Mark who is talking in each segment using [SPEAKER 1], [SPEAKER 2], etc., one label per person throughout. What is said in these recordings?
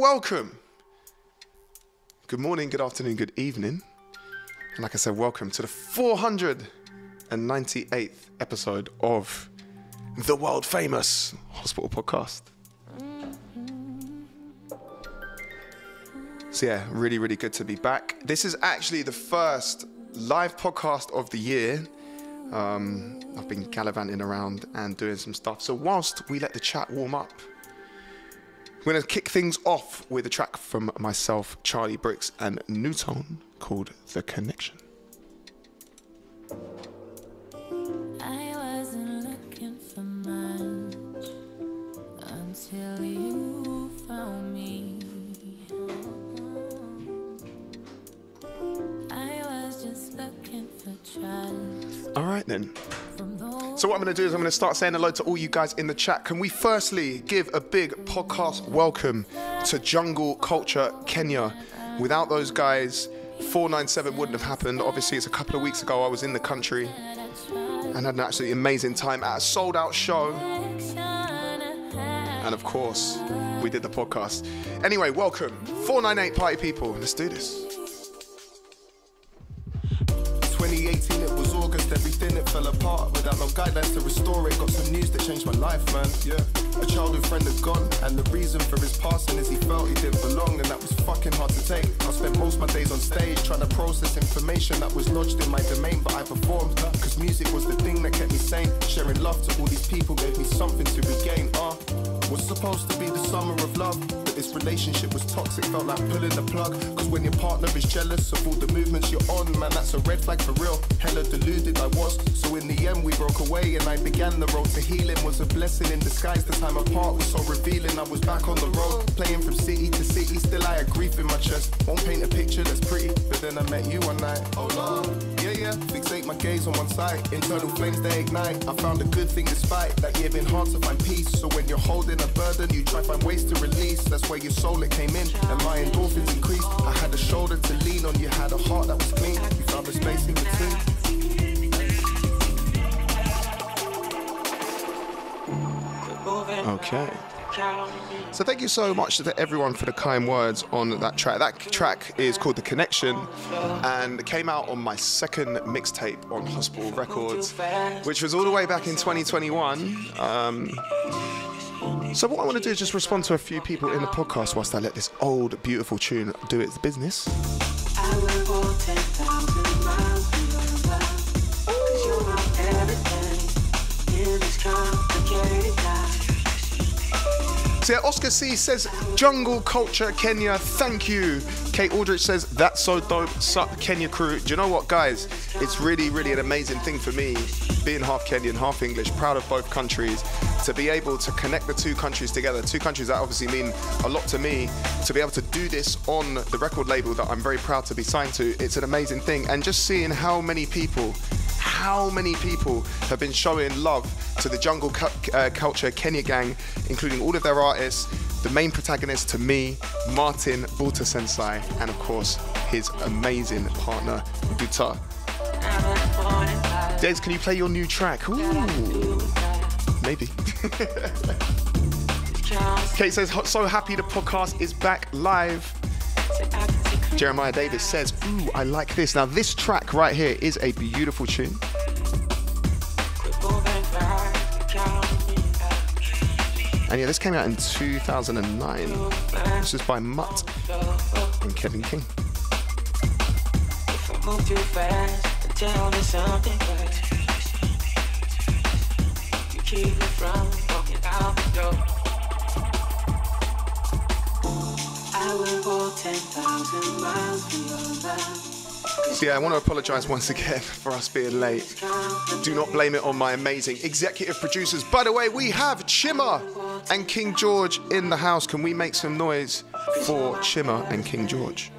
[SPEAKER 1] welcome. Good morning, good afternoon, good evening. And like I said, welcome to the 498th episode of the world famous Hospital Podcast. So, yeah, really, really good to be back. This is actually the first live podcast of the year. Um, I've been gallivanting around and doing some stuff. So, whilst we let the chat warm up, we're going to kick things off with a track from myself, Charli Brix, and Nu:Tone called The Connection.
[SPEAKER 2] I wasn't looking for much until you found me. I was just looking for trust
[SPEAKER 1] All right, then. So what I'm going to do is I'm going to start saying hello to all you guys in the chat. Can we firstly give a big podcast welcome to Jungle Culture Kenya? Without those guys, 497 wouldn't have happened. Obviously, it's a couple of weeks ago I was in the country and had an absolutely amazing time at a sold out show. And of course, we did the podcast. Anyway, welcome. 498 party people. Let's do this.
[SPEAKER 3] Apart. Without no guidelines to restore it, got some news that changed my life, man. Yeah. A childhood friend had gone, and the reason for his passing is he felt he didn't belong, and that was fucking hard to take. I spent most my days on stage trying to process information that was lodged in my domain, but I performed, cause music was the thing that kept me sane. Sharing love to all these people gave me something to regain. Uh, was supposed to be the summer of love, but this relationship was toxic, felt like pulling the plug. Cause when your partner is jealous of all the movements you're on, man, that's a red flag for real. Hella deluded I was, so in the end we broke away and I began the road to healing. Was a blessing in disguise, the time apart was so revealing. I was back on the road, playing from city to city, still I had grief in my chest. Won't paint a picture that's pretty, but then I met you one night. Oh yeah, yeah, fixate my gaze on one side. Internal flames they ignite. I found a good thing despite that year been hard to find peace. So when you're holding a burden, you try find ways to release. That's where your soul it came in, and my endorphins increased. I had a shoulder to lean on, you had a heart that was clean. You found the space in between.
[SPEAKER 1] Okay. So thank you so much to everyone for the kind words on that track. That track is called The Connection and came out on my second mixtape on Hospital Records, which was all the way back in 2021. Um, so what I want to do is just respond to a few people in the podcast whilst I let this old, beautiful tune do its business. Yeah, Oscar C says Jungle Culture Kenya, thank you. Kate Aldrich says that's so dope. Sup Kenya crew. Do you know what, guys? It's really, really an amazing thing for me, being half Kenyan, half English, proud of both countries, to be able to connect the two countries together. Two countries that obviously mean a lot to me. To be able to do this on the record label that I'm very proud to be signed to, it's an amazing thing. And just seeing how many people how many people have been showing love to the Jungle Cu- uh, Culture Kenya gang, including all of their artists, the main protagonist to me, Martin Bulta Sensei, and of course, his amazing partner, Duta. Des, can you play your new track? Ooh, maybe. Kate says, so happy the podcast is back live. Jeremiah Davis says, Ooh, I like this. Now, this track right here is a beautiful tune. And yeah, this came out in 2009. This is by Mutt and Kevin King.
[SPEAKER 4] Keep me from walking out the door.
[SPEAKER 1] So yeah, I want to apologize once again for us being late. Do not blame it on my amazing executive producers. By the way, we have Chimmer and King George in the house. Can we make some noise for Chimmer and King George?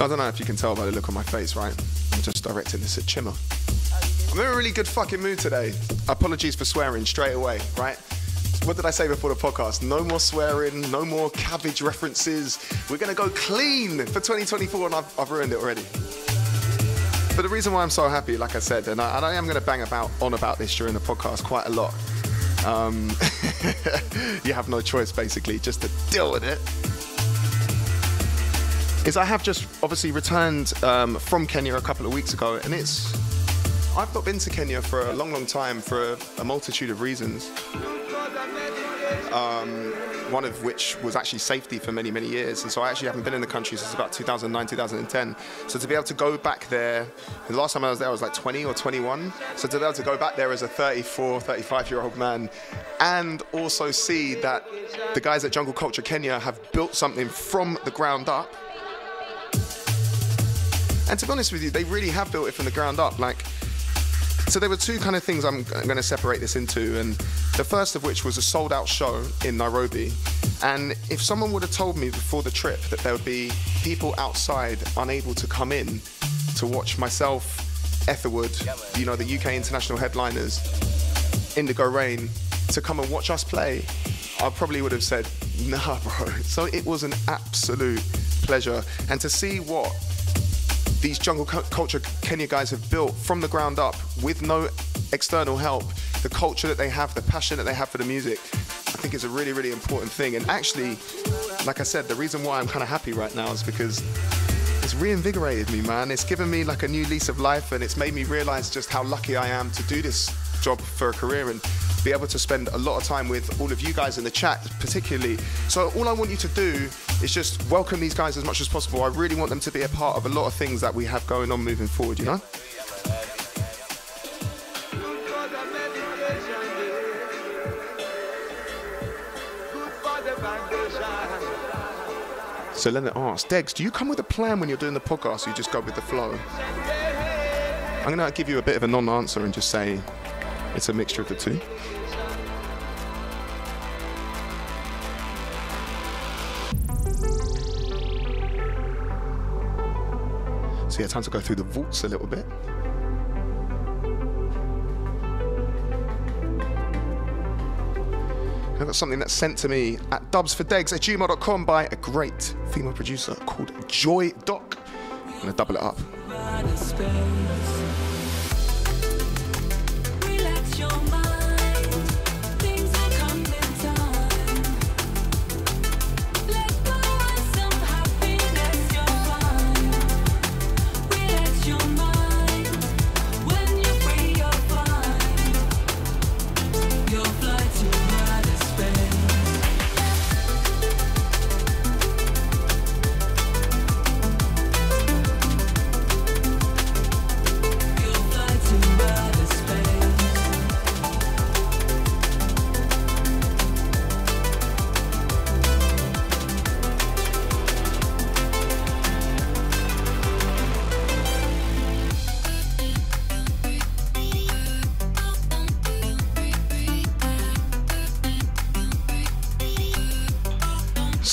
[SPEAKER 1] So I don't know if you can tell by the look on my face, right? I'm just directing this at Chimmer. I'm in a really good fucking mood today. Apologies for swearing straight away, right? What did I say before the podcast? No more swearing, no more cabbage references. We're gonna go clean for 2024, and I've, I've ruined it already. But the reason why I'm so happy, like I said, and I, and I am to bang about on about this during the podcast quite a lot. Um, you have no choice, basically, just to deal with it. Is I have just obviously returned um, from Kenya a couple of weeks ago, and it's I've not been to Kenya for a long, long time for a, a multitude of reasons. Um, one of which was actually safety for many, many years. And so I actually haven't been in the country since about 2009, 2010. So to be able to go back there, the last time I was there I was like 20 or 21. So to be able to go back there as a 34, 35 year old man and also see that the guys at Jungle Culture Kenya have built something from the ground up. And to be honest with you, they really have built it from the ground up. Like, so there were two kind of things I'm, I'm going to separate this into, and the first of which was a sold out show in Nairobi. And if someone would have told me before the trip that there would be people outside unable to come in to watch myself, Etherwood, you know, the UK international headliners, Indigo Rain, to come and watch us play, I probably would have said, nah, bro. So it was an absolute pleasure. And to see what these jungle culture Kenya guys have built from the ground up with no external help. The culture that they have, the passion that they have for the music, I think is a really, really important thing. And actually, like I said, the reason why I'm kind of happy right now is because it's reinvigorated me, man. It's given me like a new lease of life and it's made me realize just how lucky I am to do this job for a career and be able to spend a lot of time with all of you guys in the chat, particularly. So, all I want you to do is just welcome these guys as much as possible. I really want them to be a part of a lot of things that we have going on moving forward, you know? So Leonard asks, Degs, do you come with a plan when you're doing the podcast or you just go with the flow? I'm going to give you a bit of a non answer and just say it's a mixture of the two. So yeah, time to go through the vaults a little bit. I've got something that's sent to me at dubsfordegs at gmail.com by a great female producer called Joy Doc. I'm gonna double it up.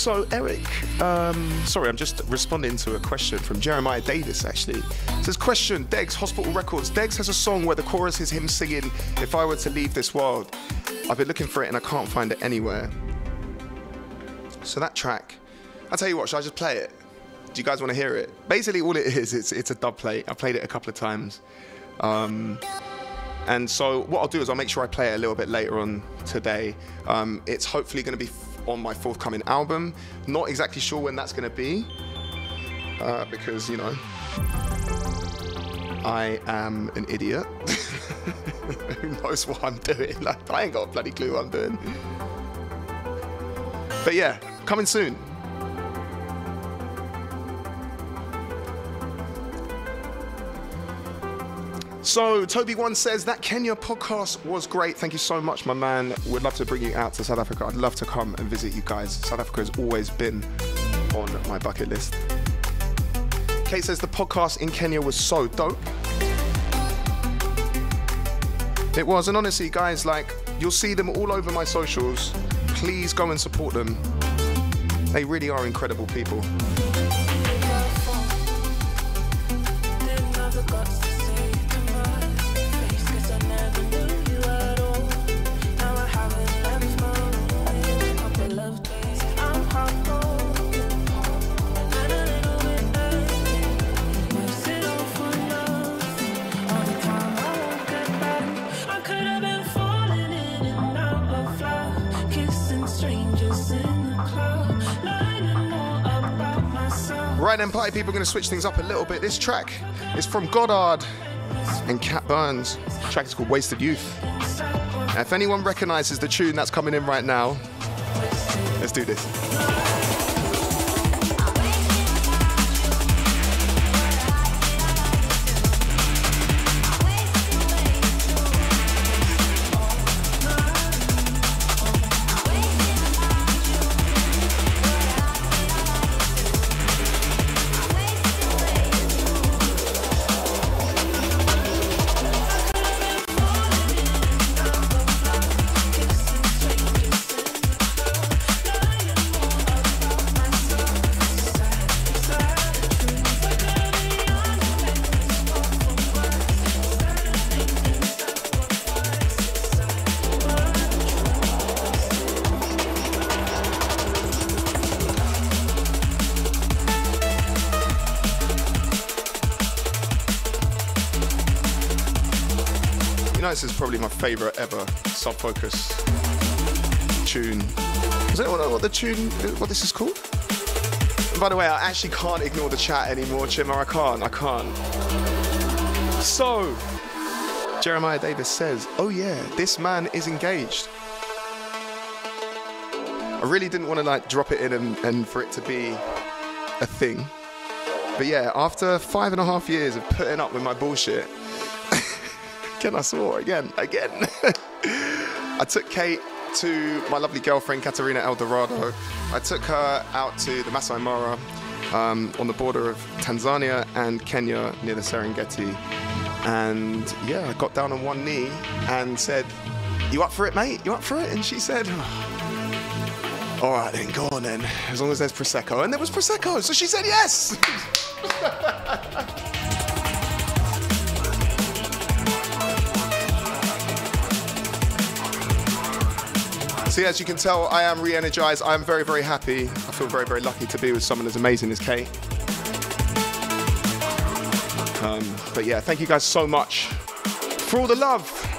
[SPEAKER 1] So, Eric, um, sorry, I'm just responding to a question from Jeremiah Davis, actually. It says, Question Degs, Hospital Records. Degs has a song where the chorus is him singing, If I Were to Leave This World. I've been looking for it and I can't find it anywhere. So, that track, I'll tell you what, should I just play it? Do you guys want to hear it? Basically, all it is, it's, it's a dub plate. I played it a couple of times. Um, and so what I'll do is I'll make sure I play it a little bit later on today. Um, it's hopefully going to be on my forthcoming album. Not exactly sure when that's going to be uh, because you know I am an idiot. Who knows what I'm doing? Like I ain't got a bloody clue what I'm doing. But yeah, coming soon. So Toby One says that Kenya podcast was great. Thank you so much, my man. We'd love to bring you out to South Africa. I'd love to come and visit you guys. South Africa has always been on my bucket list. Kate says the podcast in Kenya was so dope. It was, and honestly, guys, like you'll see them all over my socials. Please go and support them. They really are incredible people. Then, party people, are going to switch things up a little bit. This track is from Goddard and Cat Burns. The track is called Wasted Youth. Now, if anyone recognizes the tune that's coming in right now, let's do this. This is probably my favorite ever Sub Focus tune. Is that what, what the tune, what this is called? By the way, I actually can't ignore the chat anymore, Chimmer. I can't, I can't. So, Jeremiah Davis says, Oh, yeah, this man is engaged. I really didn't want to like drop it in and, and for it to be a thing. But yeah, after five and a half years of putting up with my bullshit, again, I swore again, again. I took Kate to my lovely girlfriend, Katerina Eldorado. I took her out to the Masai Mara um, on the border of Tanzania and Kenya near the Serengeti. And yeah, I got down on one knee and said, You up for it, mate? You up for it? And she said, All right, then, go on then, as long as there's Prosecco. And there was Prosecco, so she said yes. See, as you can tell, I am re-energized. I am very, very happy. I feel very, very lucky to be with someone as amazing as Kate. Um, but yeah, thank you guys so much for all the love.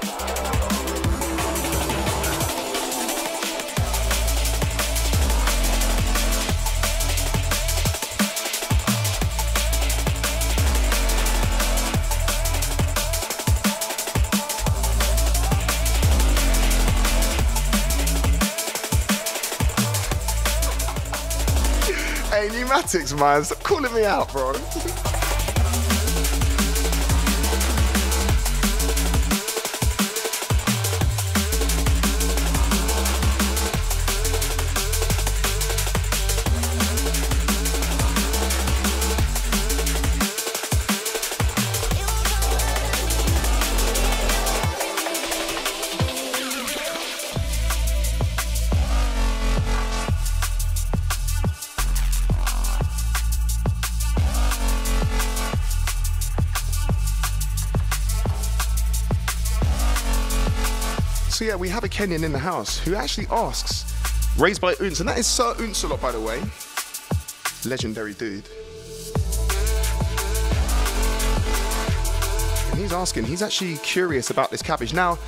[SPEAKER 1] Pneumatics, man, stop calling me out, bro. we have a Kenyan in the house who actually asks, raised by Unz, and that is Sir Unsalot, by the way. Legendary dude. And he's asking, he's actually curious about this cabbage. Now,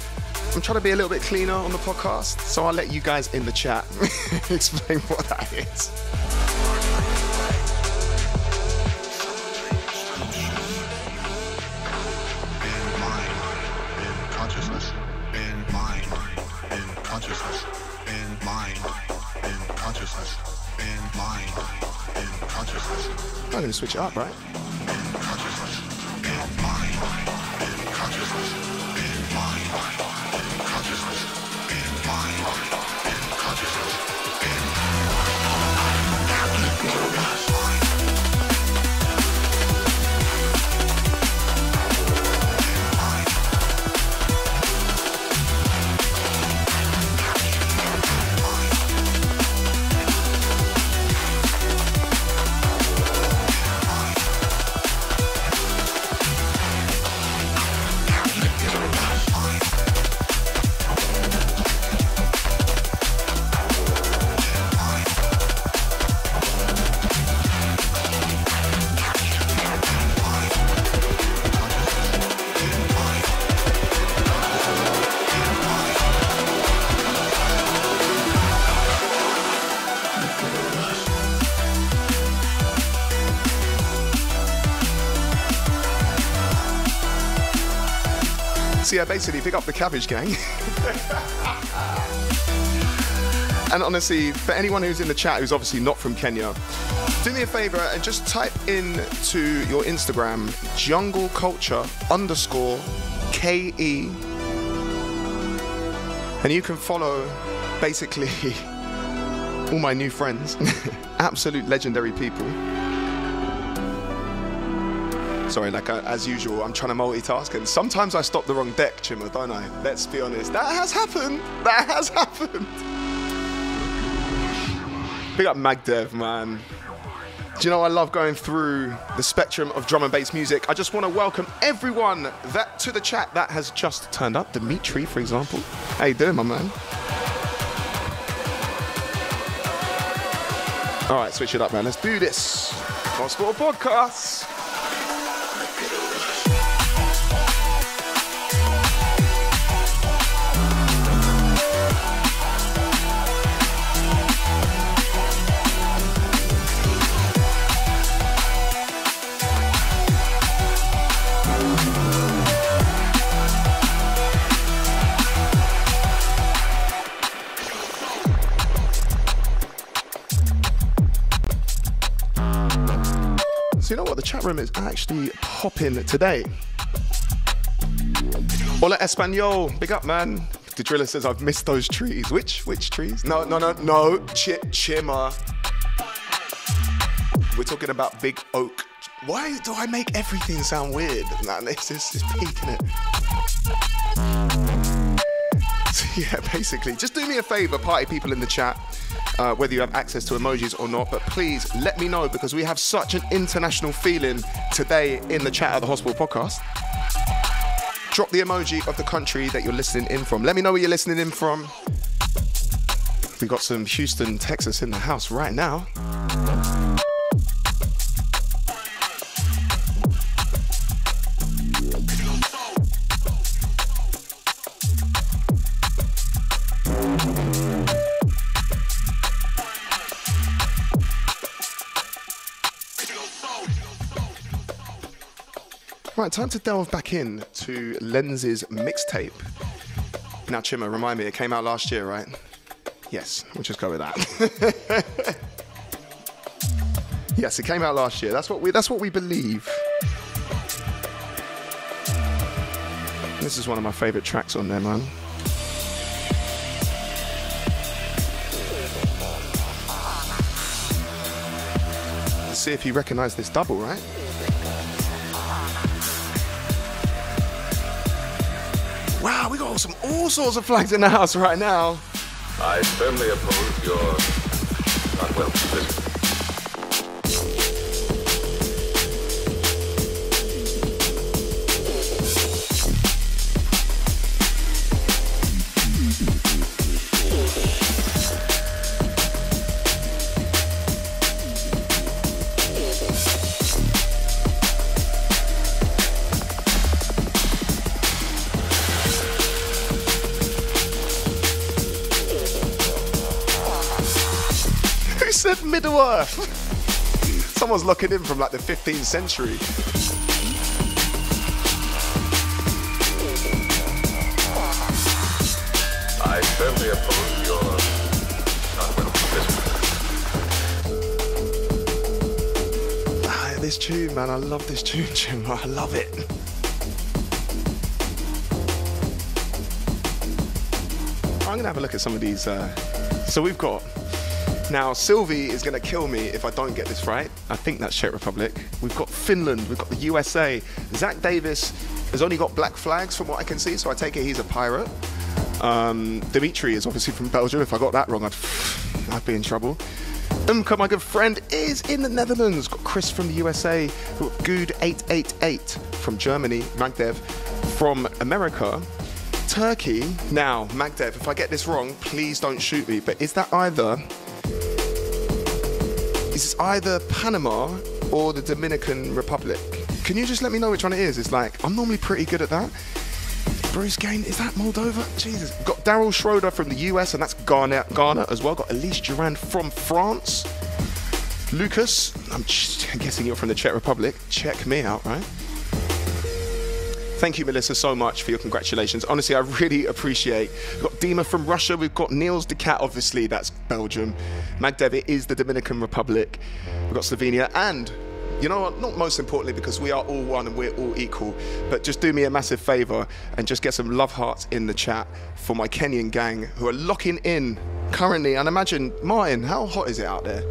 [SPEAKER 1] I'm trying to be a little bit cleaner on the podcast, so I'll let you guys in the chat explain what that is. Switch it up, right? So yeah, basically pick up the cabbage gang. and honestly, for anyone who's in the chat who's obviously not from Kenya, do me a favor and just type in to your Instagram jungle culture underscore KE. And you can follow basically all my new friends, absolute legendary people. Sorry, like uh, as usual, I'm trying to multitask, and sometimes I stop the wrong deck, Chimmer, don't I? Let's be honest. That has happened. That has happened. Big up Magdev, man. Do you know I love going through the spectrum of drum and bass music? I just want to welcome everyone that to the chat that has just turned up. Dimitri, for example. How you doing, my man? All right, switch it up, man. Let's do this. Hospital Podcast. Chat room is actually popping today. Hola Espanol, big up, man. The driller says I've missed those trees. Which which trees? No, no, no, no. Ch- chimmer. We're talking about big oak. Why do I make everything sound weird? It's just it's peaking it. So yeah, basically, just do me a favor, party people in the chat, uh, whether you have access to emojis or not, but please let me know because we have such an international feeling today in the chat of the Hospital Podcast. Drop the emoji of the country that you're listening in from. Let me know where you're listening in from. We got some Houston, Texas in the house right now. Right, time to delve back in to Lens's mixtape. Now, Chimmer, remind me, it came out last year, right? Yes, we'll just go with that. yes, it came out last year. That's what we. That's what we believe. This is one of my favorite tracks on there, man. See if you recognize this double, right? Got some all sorts of flags in the house right now.
[SPEAKER 5] I firmly oppose your unwelcome visit.
[SPEAKER 1] Someone's looking in from like the 15th century.
[SPEAKER 5] I firmly oppose your unwelcome.
[SPEAKER 1] Ah, this tune, man, I love this tune, Jim. I love it. I'm gonna have a look at some of these. Uh... So we've got now Sylvie is gonna kill me if I don't get this right. I think that's Czech Republic. We've got Finland. We've got the USA. Zach Davis has only got black flags from what I can see, so I take it he's a pirate. Um, Dimitri is obviously from Belgium. If I got that wrong, I'd, I'd be in trouble. Umka, my good friend, is in the Netherlands. Got Chris from the USA. Got Good888 from Germany. Magdev from America. Turkey. Now, Magdev, if I get this wrong, please don't shoot me. But is that either. Is this either Panama or the Dominican Republic? Can you just let me know which one it is? It's like, I'm normally pretty good at that. Bruce Gain, is that Moldova? Jesus. Got Daryl Schroeder from the US, and that's Ghana, Ghana as well. Got Elise Durand from France. Lucas, I'm guessing you're from the Czech Republic. Check me out, right? Thank you, Melissa, so much for your congratulations. Honestly, I really appreciate. We've got Dima from Russia. We've got Niels de Cat, obviously, that's Belgium. Magdev is the Dominican Republic. We've got Slovenia. And, you know what, not most importantly, because we are all one and we're all equal, but just do me a massive favor and just get some love hearts in the chat for my Kenyan gang who are locking in currently. And imagine, Martin, how hot is it out there?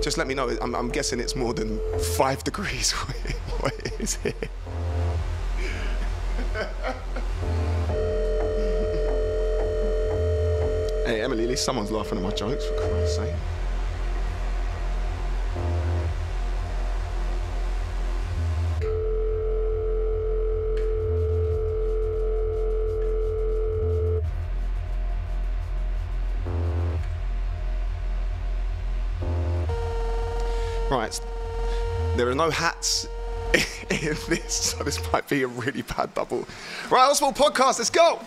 [SPEAKER 1] Just let me know. I'm, I'm guessing it's more than five degrees. what is it? Hey, Emily, at least someone's laughing at my jokes, for Christ's sake. Right, there are no hats in this, so this might be a really bad double. Right, Hospital Podcast, let's go!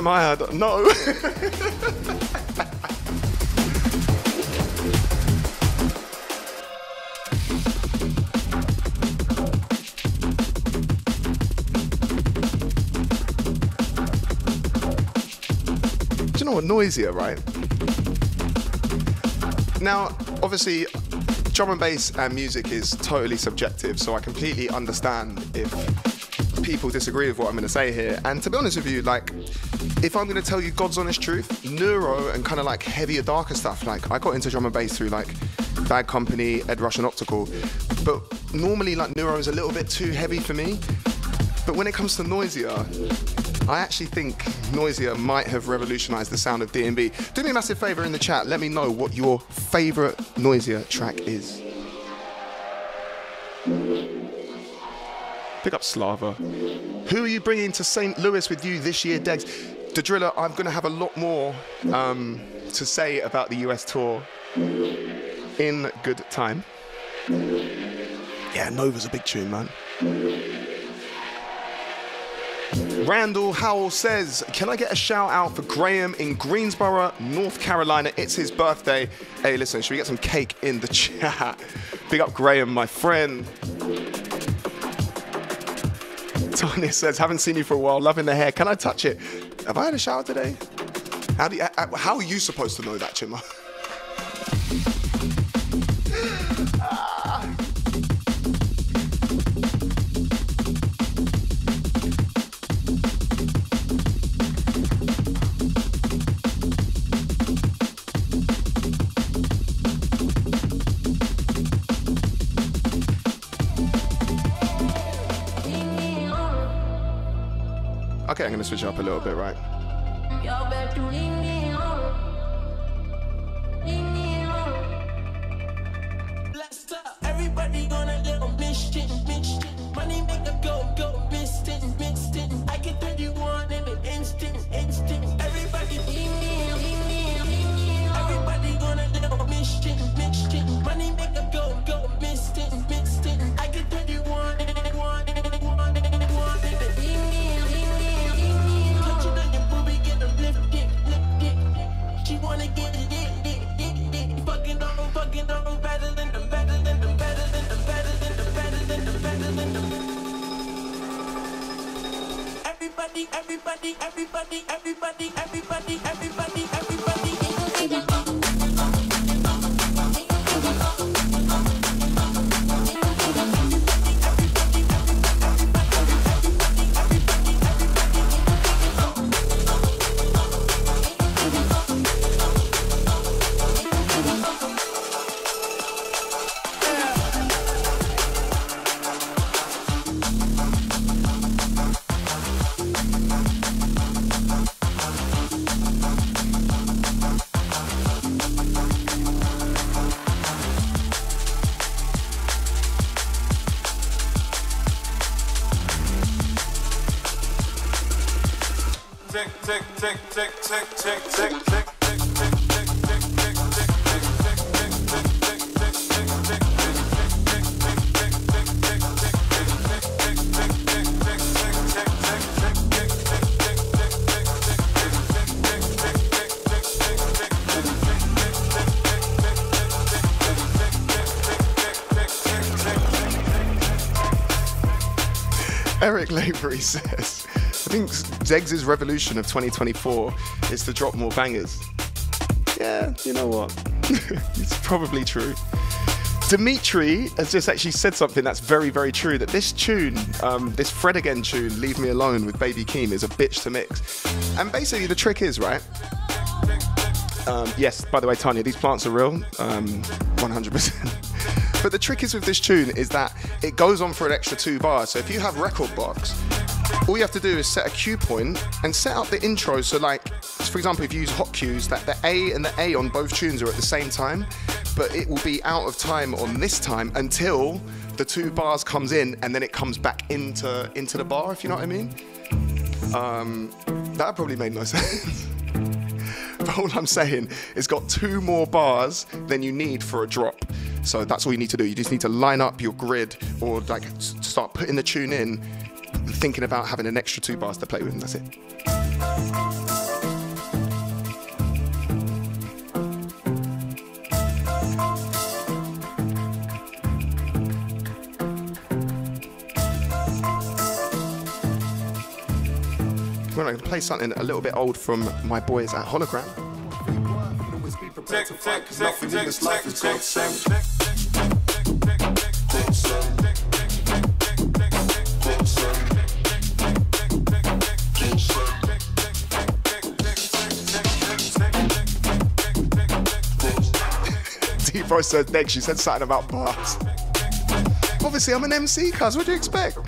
[SPEAKER 1] Jeremiah, I don't know. Do you know what Noisia, right? Now, obviously, drum and bass and music is totally subjective, so I completely understand if people disagree with what I'm going to say here. And to be honest with you, like, if I'm going to tell you God's honest truth, neuro and kind of like heavier, darker stuff, like, I got into drum and bass through like Bad Company, Ed Rush, and Optical. But normally, like, neuro is a little bit too heavy for me. But when it comes to Noisia, I actually think Noisia might have revolutionized the sound of D&B. Do me a massive favor in the chat. Let me know what your favorite Noisia track is. Pick up Slava. Who are you bringing to St. Louis with you this year, Degs? The Driller, I'm going to have a lot more um, to say about the US tour in good time. Yeah, Nova's a big tune, man. Randall Howell says, Can I get a shout out for Graham in Greensboro, North Carolina? It's his birthday. Hey, listen, should we get some cake in the chat? Big up Graham, my friend. Tony says, Haven't seen you for a while, loving the hair. Can I touch it? Have I had a shower today? How, do you, how are you supposed to know that, Chima? Going to switch it up a little bit, right? Says, I think Zeg's revolution of 2024 is to drop more bangers. Yeah, you know what? it's probably true. Dimitri has just actually said something that's very, very true. That this tune, um, this Fred again tune, "Leave Me Alone" with Baby Keem, is a bitch to mix. And basically, the trick is right. Um, yes, by the way, Tanya, these plants are real, um, 100%. But the trick is with this tune is that it goes on for an extra two bars. So if you have Rekordbox, all you have to do is set a cue point and set up the intro. So, like, for example, if you use hot cues, that the A and the A on both tunes are at the same time, but it will be out of time on this time until the two bars comes in and then it comes back into into the bar. If you know what I mean. Um, that probably made no sense. But all I'm saying is got two more bars than you need for a drop. So that's all you need to do. You just need to line up your grid or like start putting the tune in, thinking about having an extra two bars to play with, and that's it. We're going to play something a little bit old from my boys at Hologram.
[SPEAKER 3] Sent.
[SPEAKER 1] T-Bro said next, she said something about bars. Obviously, I'm an MC, cuz. What do you expect?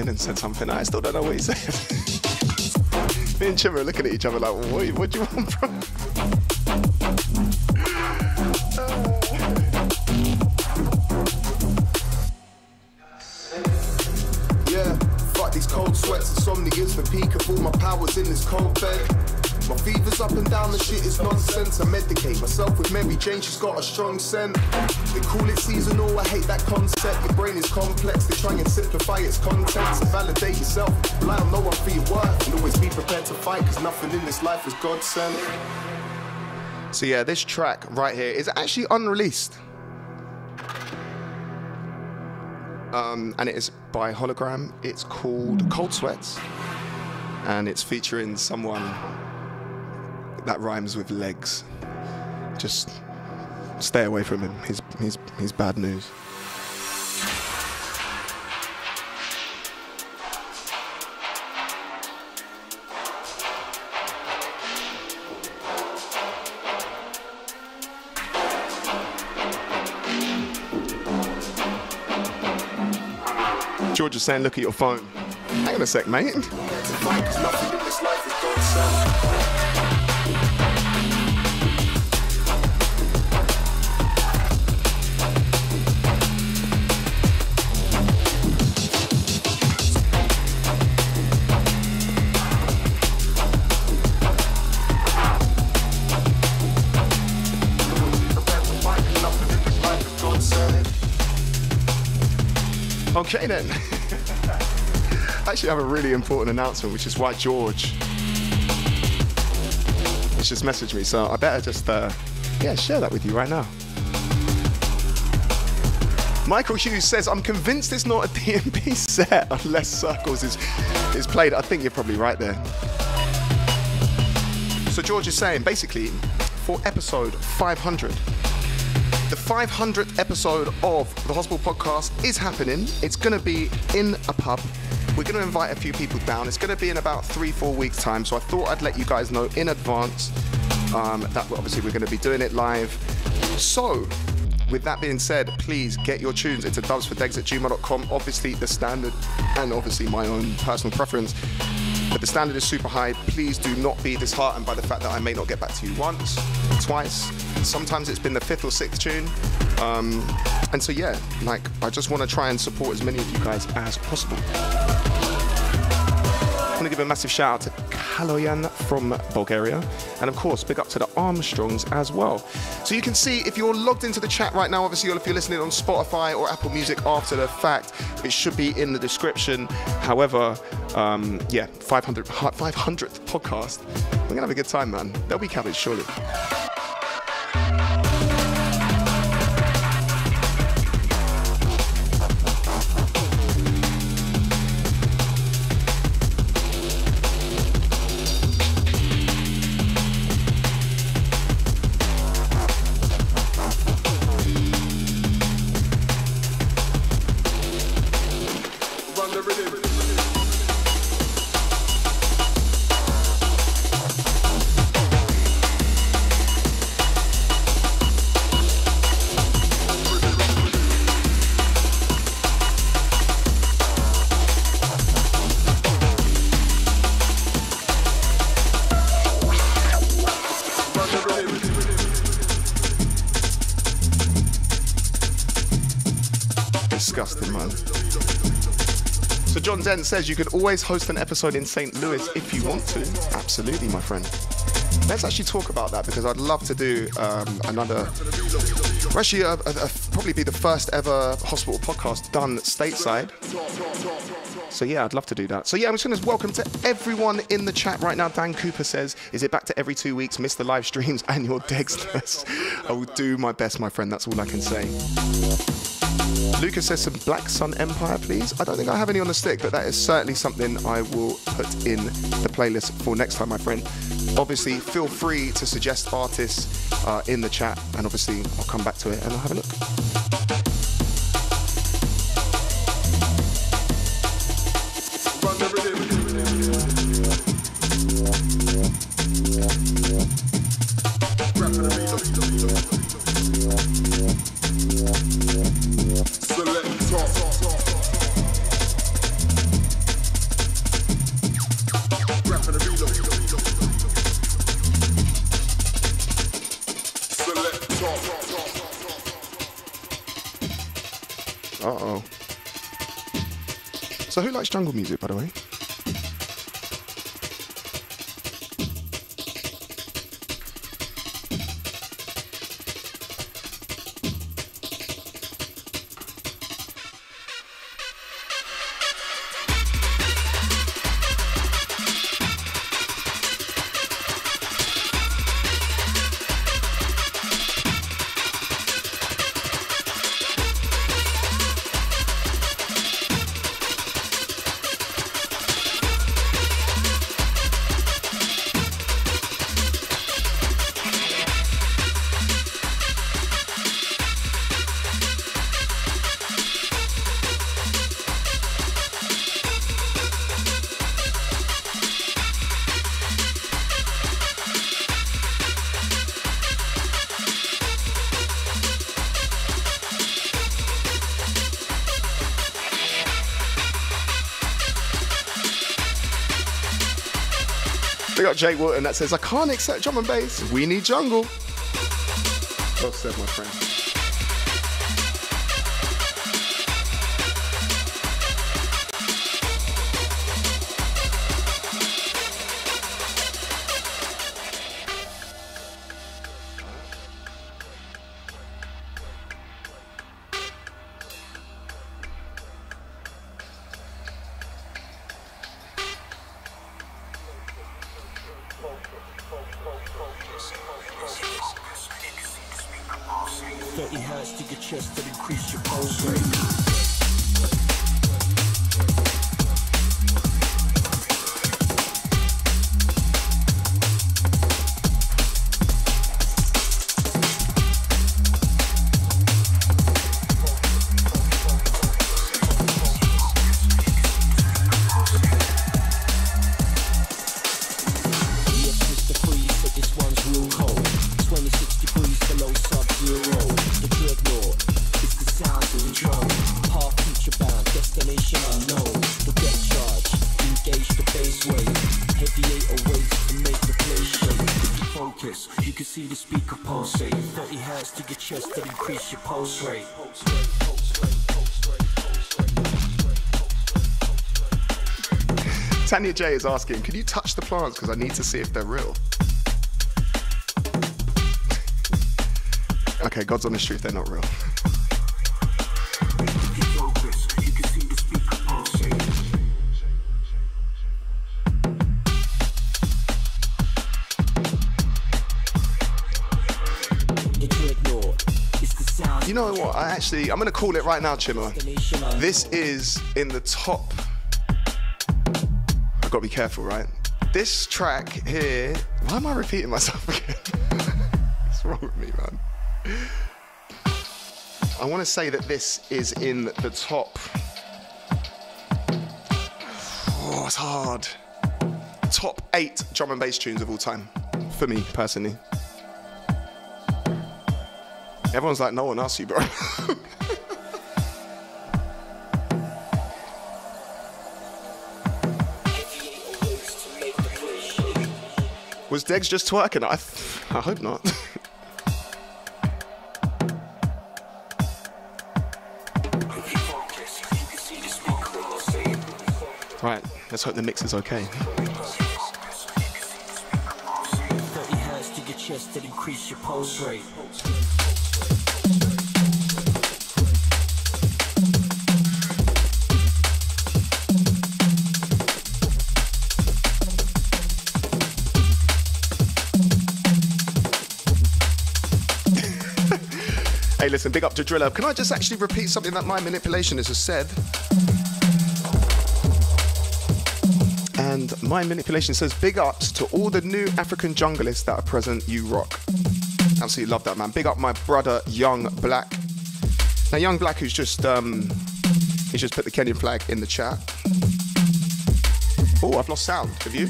[SPEAKER 3] In
[SPEAKER 1] and said something. I still don't know what he said. Me and Chim are looking at each other like, what, what do you want from?
[SPEAKER 3] Yeah, fuck these cold sweats, insomnia's the peak of all my powers in this cold bed. My fever's up and down, the shit is nonsense. I medicate myself with Mary Jane, she's got a strong scent. They call it seasonal, I hate that concept. Your brain is complex, they try and simplify its contents. Validate yourself, rely on no one for your worth. And always be prepared to fight, cause nothing in this life is God sent.
[SPEAKER 1] So yeah, this track right here is actually unreleased. Um, and it is by Hologram. It's called Cold Sweats. And it's featuring someone that rhymes with legs. Just stay away from him. He's, he's, he's bad news. George is saying, look at your phone. Hang on a sec, mate. Okay then. I actually, have a really important announcement, which is why George has just messaged me. So I better just, uh, yeah, share that with you right now. Michael Hughes says, I'm convinced it's not a DMP set unless Circles is, is played. I think you're probably right there. So George is saying, basically, for episode 500, the 500th episode of the Hospital Podcast is happening. It's going to be in a pub we're going to invite a few people down. It's going to be in about three, four weeks' time. So I thought I'd let you guys know in advance um, that obviously we're going to be doing it live. So, with that being said, please get your tunes into dubsfordegs at gmail.com. Obviously, the standard and obviously my own personal preference. But the standard is super high. Please do not be disheartened by the fact that I may not get back to you once, twice. Sometimes it's been the fifth or sixth tune. Um, and so, yeah, like, I just want to try and support as many of you guys as possible. I want to give a massive shout out to Kaloyan from Bulgaria. And of course, big up to the Armstrongs as well. So you can see if you're logged into the chat right now, obviously, if you're listening on Spotify or Apple Music after the fact, it should be in the description. However, um, yeah, 500, 500th podcast. We're to have a good time, man. There'll be cabbage, surely. Dent says you could always host an episode in St. Louis if you want to. Absolutely, my friend. Let's actually talk about that because I'd love to do um, another. Actually, uh, uh, uh, probably be the first ever hospital podcast done stateside. So yeah, I'd love to do that. So yeah, I'm just going to welcome to everyone in the chat right now. Dan Cooper says, "Is it back to every two weeks? Miss the live streams and your Dexters." I will do my best, my friend. That's all I can say. Lucas says some Black Sun Empire, please. I don't think I have any on the stick, but that is certainly something I will put in the playlist for next time, my friend. Obviously, feel free to suggest artists uh, in the chat, and obviously, I'll come back to it and I'll have a look. So, who likes Jake Wharton that says, I can't accept drum and bass. We need jungle. Well said, my friend.
[SPEAKER 6] Your chest to increase your pulse rate.
[SPEAKER 1] Tanya J is asking, can you touch the plants because I need to see if they're real. okay, God's honest truth, they're not real.
[SPEAKER 6] You the the
[SPEAKER 1] know what? I actually, I'm gonna call it right now, Chima. This is in the top. Got to be careful, right? This track here. Why am I repeating myself again? What's wrong with me, man? I want to say that this is in the top. Oh, it's hard. Top eight drum and bass tunes of all time, for me personally. Everyone's like, no one asked you, bro. Was Degs just twerking? I, I hope not. Right, let's hope the mix is okay.
[SPEAKER 6] 30 hertz to your chest to increase your pulse rate.
[SPEAKER 1] Hey, listen, big up to Driller. Can I just actually repeat something that my manipulationist has said? And my manipulation says, big ups to all the new African junglists that are present, you rock. Absolutely love that, man. Big up my brother, Young Black. Now, Young Black, who's just, um, he's just put the Kenyan flag in the chat. Oh, I've lost sound. Have you?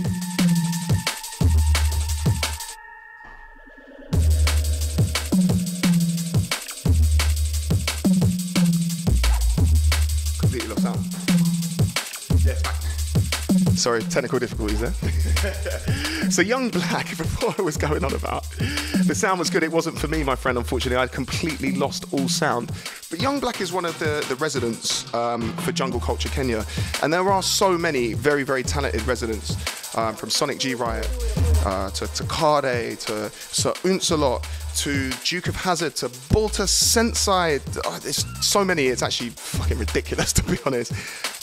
[SPEAKER 1] Sorry, technical difficulties there. so Young Black, before I was going on about, the sound was good. It wasn't for me, my friend. Unfortunately, I completely lost all sound. But Young Black is one of the, the residents um, for Jungle Culture Kenya, and there are so many very, very talented residents um, from Sonic G Riot uh, to, to Kade to Sir Unsalot to Duke of Hazard to Balta Sensei. Oh, there's so many, it's actually fucking ridiculous to be honest.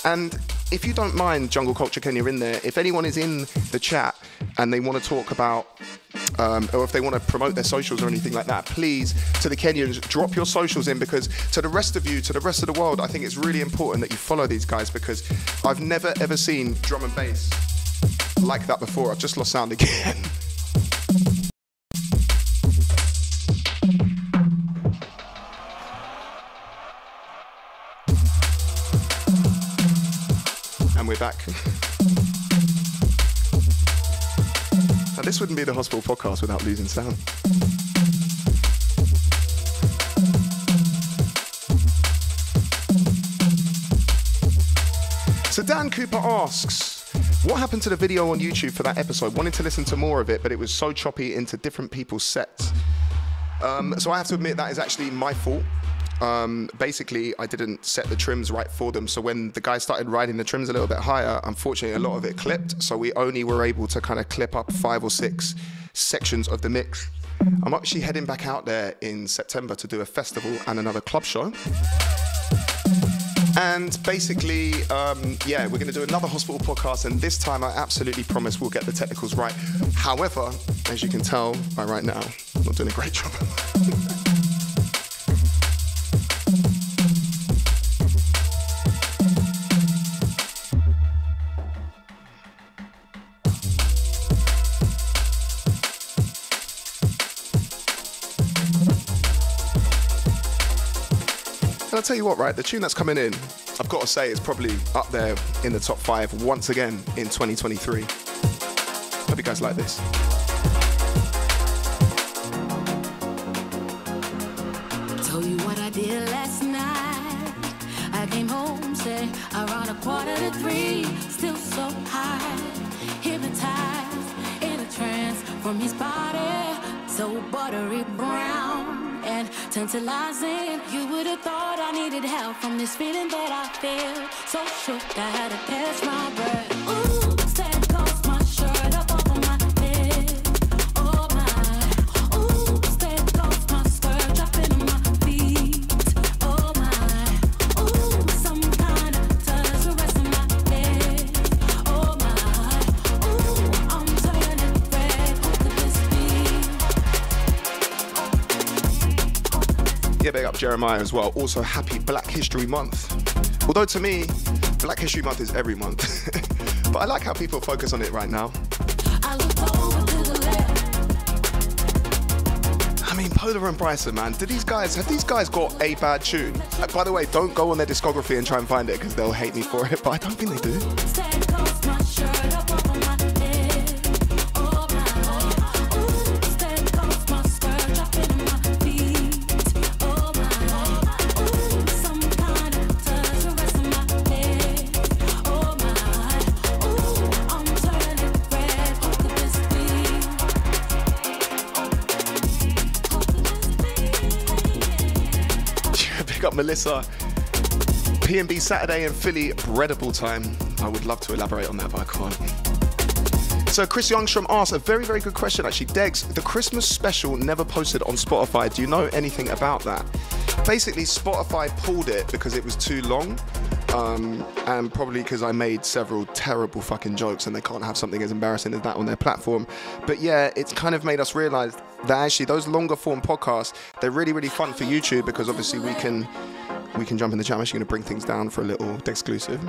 [SPEAKER 1] And if you don't mind Jungle Culture Kenya in there, if anyone is in the chat and they want to talk about, um, or if they want to promote their socials or anything like that, please, to the Kenyans, drop your socials in because to the rest of you, to the rest of the world, I think it's really important that you follow these guys because I've never ever seen drum and bass like that before. I've just lost sound again. and we're back. now, this wouldn't be the hospital podcast without losing sound. So Dan Cooper asks, what happened to the video on YouTube for that episode? Wanted to listen to more of it, but it was so choppy into different people's sets. Um, so I have to admit that is actually my fault. Um, basically, I didn't set the trims right for them. So when the guy started riding the trims a little bit higher, unfortunately, a lot of it clipped. So we only were able to kind of clip up five or six sections of the mix. I'm actually heading back out there in September to do a festival and another club show. And basically, um, yeah, we're going to do another hospital podcast, and this time I absolutely promise we'll get the technicals right. However, as you can tell by right now, I'm not doing a great job. I'll tell you what, right? The tune that's coming in, I've got to say, is probably up there in the top five once again in 2023. Hope you guys like this.
[SPEAKER 2] Tell you what I did last night. I came home, around a quarter to three, still so high, hypnotized in a trance from his body. watery brown and tantalizing. You would have thought I needed help from this feeling that I feel. So shook, I had to catch my breath.
[SPEAKER 1] Jeremiah as well. Also, happy Black History Month. Although to me, Black History Month is every month. but I like how people focus on it right now.
[SPEAKER 2] I looked over to the left.
[SPEAKER 1] I mean, Pola and Bryson, man. Do these guys have these guys got a bad tune? Uh, by the way, don't go on their discography and try and find it because they'll hate me for it. But I don't think they do. Melissa. P&B Saturday in Philly, breadable time. I would love to elaborate on that, but I can't. So Chris Youngstrom asked a very, very good question actually. Degs, the Christmas special never posted on Spotify. Do you know anything about that? Basically, Spotify pulled it because it was too long. Um, and probably because I made several terrible fucking jokes and they can't have something as embarrassing as that on their platform. But yeah, it's kind of made us realize that actually those longer form podcasts, they're really, really fun for YouTube because obviously we can we can jump in the chat. I'm actually going to bring things down for a little exclusive.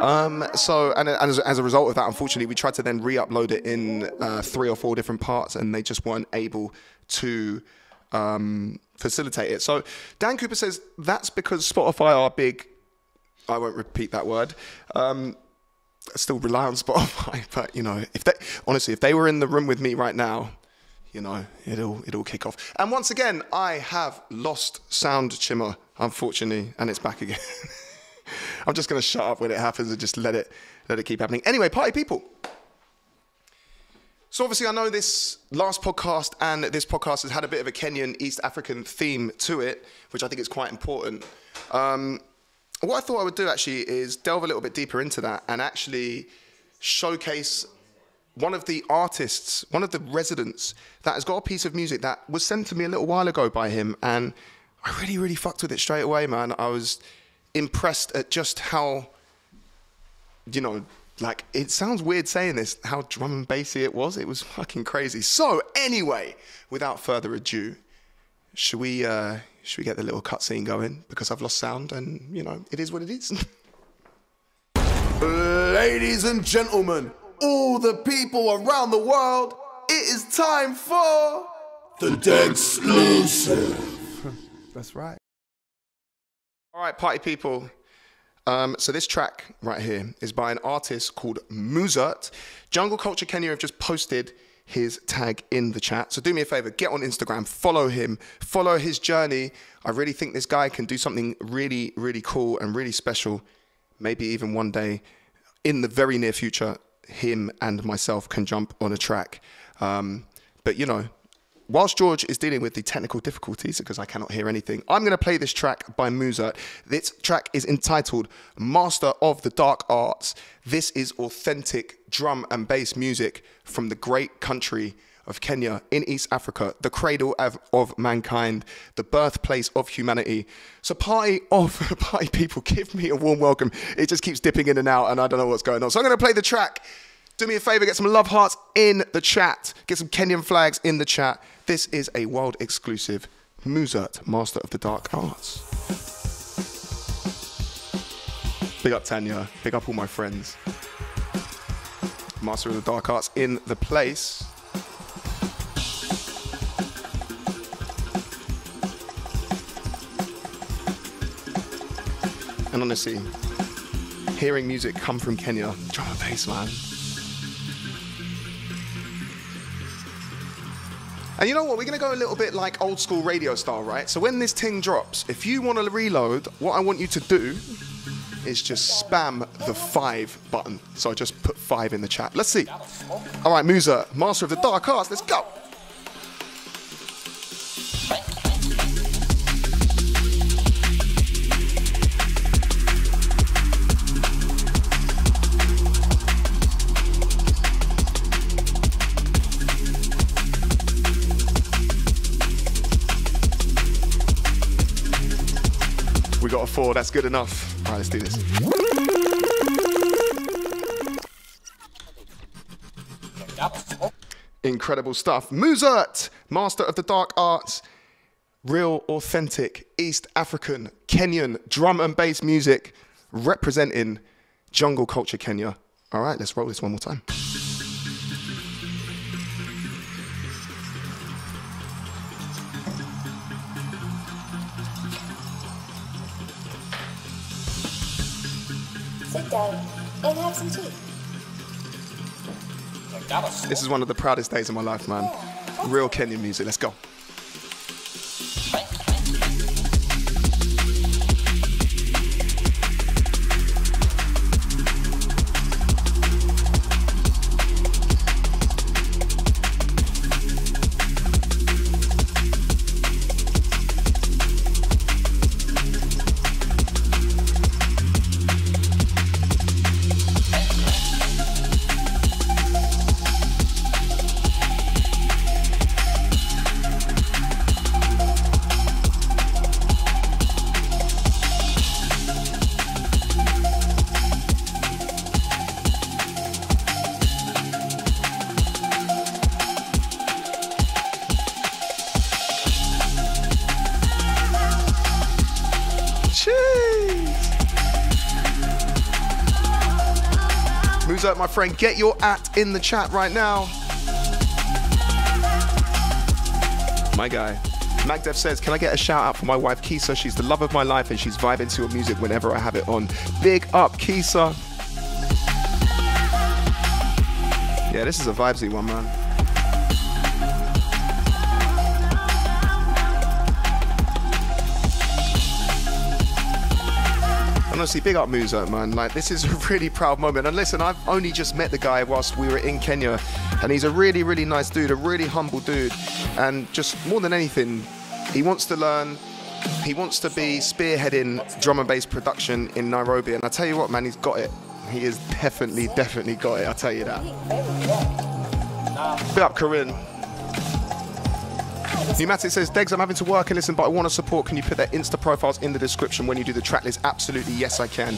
[SPEAKER 1] Um, so, and, as, as a result of that, unfortunately, we tried to then re-upload it in uh, three or four different parts, and they just weren't able to um, facilitate it. So, Dan Cooper says that's because Spotify are big. I won't repeat that word. Um, I still rely on Spotify, but you know, if they honestly, if they were in the room with me right now, you know, it'll it'll kick off. And once again, I have lost sound chimmer, unfortunately, and it's back again. I'm just gonna shut up when it happens and just let it let it keep happening. Anyway, party people. So obviously, I know this last podcast and this podcast has had a bit of a Kenyan East African theme to it, which I think is quite important. Um, what I thought I would do actually is delve a little bit deeper into that and actually showcase one of the artists, one of the residents that has got a piece of music that was sent to me a little while ago by him, and I really, really fucked with it straight away, man. I was impressed at just how, you know, like it sounds weird saying this, how drum and bassy it was. It was fucking crazy. So anyway, without further ado, should we uh, should we get the little cutscene going? Because I've lost sound, and you know, it is what it is.
[SPEAKER 3] Ladies and gentlemen, all the people around the world, it is time for the Dead Exclusive.
[SPEAKER 1] That's right. All right, party people. Um, so this track right here is by an artist called mooZert. Jungle Culture Kenya have just posted his tag in the chat. So do me a favor, get on Instagram, follow him, follow his journey. I really think this guy can do something really, really cool and really special. Maybe even one day in the very near future, him and myself can jump on a track. Um, but you know, whilst George is dealing with the technical difficulties because I cannot hear anything, I'm going to play this track by mooZert. This track is entitled Master of the Dark Arts. This is authentic drum and bass music from the great country of Kenya in East Africa, the cradle of, of mankind, the birthplace of humanity. So, party of party people, give me a warm welcome. It just keeps dipping in and out, and I don't know what's going on. So, I'm going to play the track. Do me a favor, get some love hearts in the chat, get some Kenyan flags in the chat. This is a world exclusive mooZert, Master of the Dark Arts. Big up Tanya, big up all my friends. Master of the Dark Arts in the place. And honestly, hearing music come from Kenya, drum and bass, man. And you know what? We're going to go a little bit like old school radio style, right? So when this thing drops, if you want to reload, what I want you to do is just spam the five button. So I just put five in the chat. Let's see. All right, Musa, master of the dark arts, let's go. Got a four. That's good enough. All right, let's do this. Incredible stuff. mooZert, master of the dark arts, real, authentic, East African, Kenyan drum and bass music, representing jungle culture Kenya. All right, let's roll this one more time.
[SPEAKER 7] And have some tea.
[SPEAKER 1] This is one of the proudest days of my life, man. Real Kenyan music. Let's go. Friend, get your at in the chat right now. My guy. Magdev says, Can I get a shout out for my wife Kisa? She's the love of my life and she's vibing to your music whenever I have it on. Big up, Kisa. Yeah, this is a vibesy one, man. Honestly, big up Musa, man. Like, this is a really proud moment. And listen, I've only just met the guy whilst we were in Kenya, and he's a really, really nice dude, a really humble dude. And just more than anything, he wants to learn. He wants to be spearheading drum and bass production in Nairobi. And I tell you what, man, he's got it. He has definitely, definitely got it. I'll tell you that. Big up Corinne. Pneumatic says, Degs, I'm having to work and listen, but I want to support. Can you put their Insta profiles in the description when you do the track list? Absolutely, yes, I can.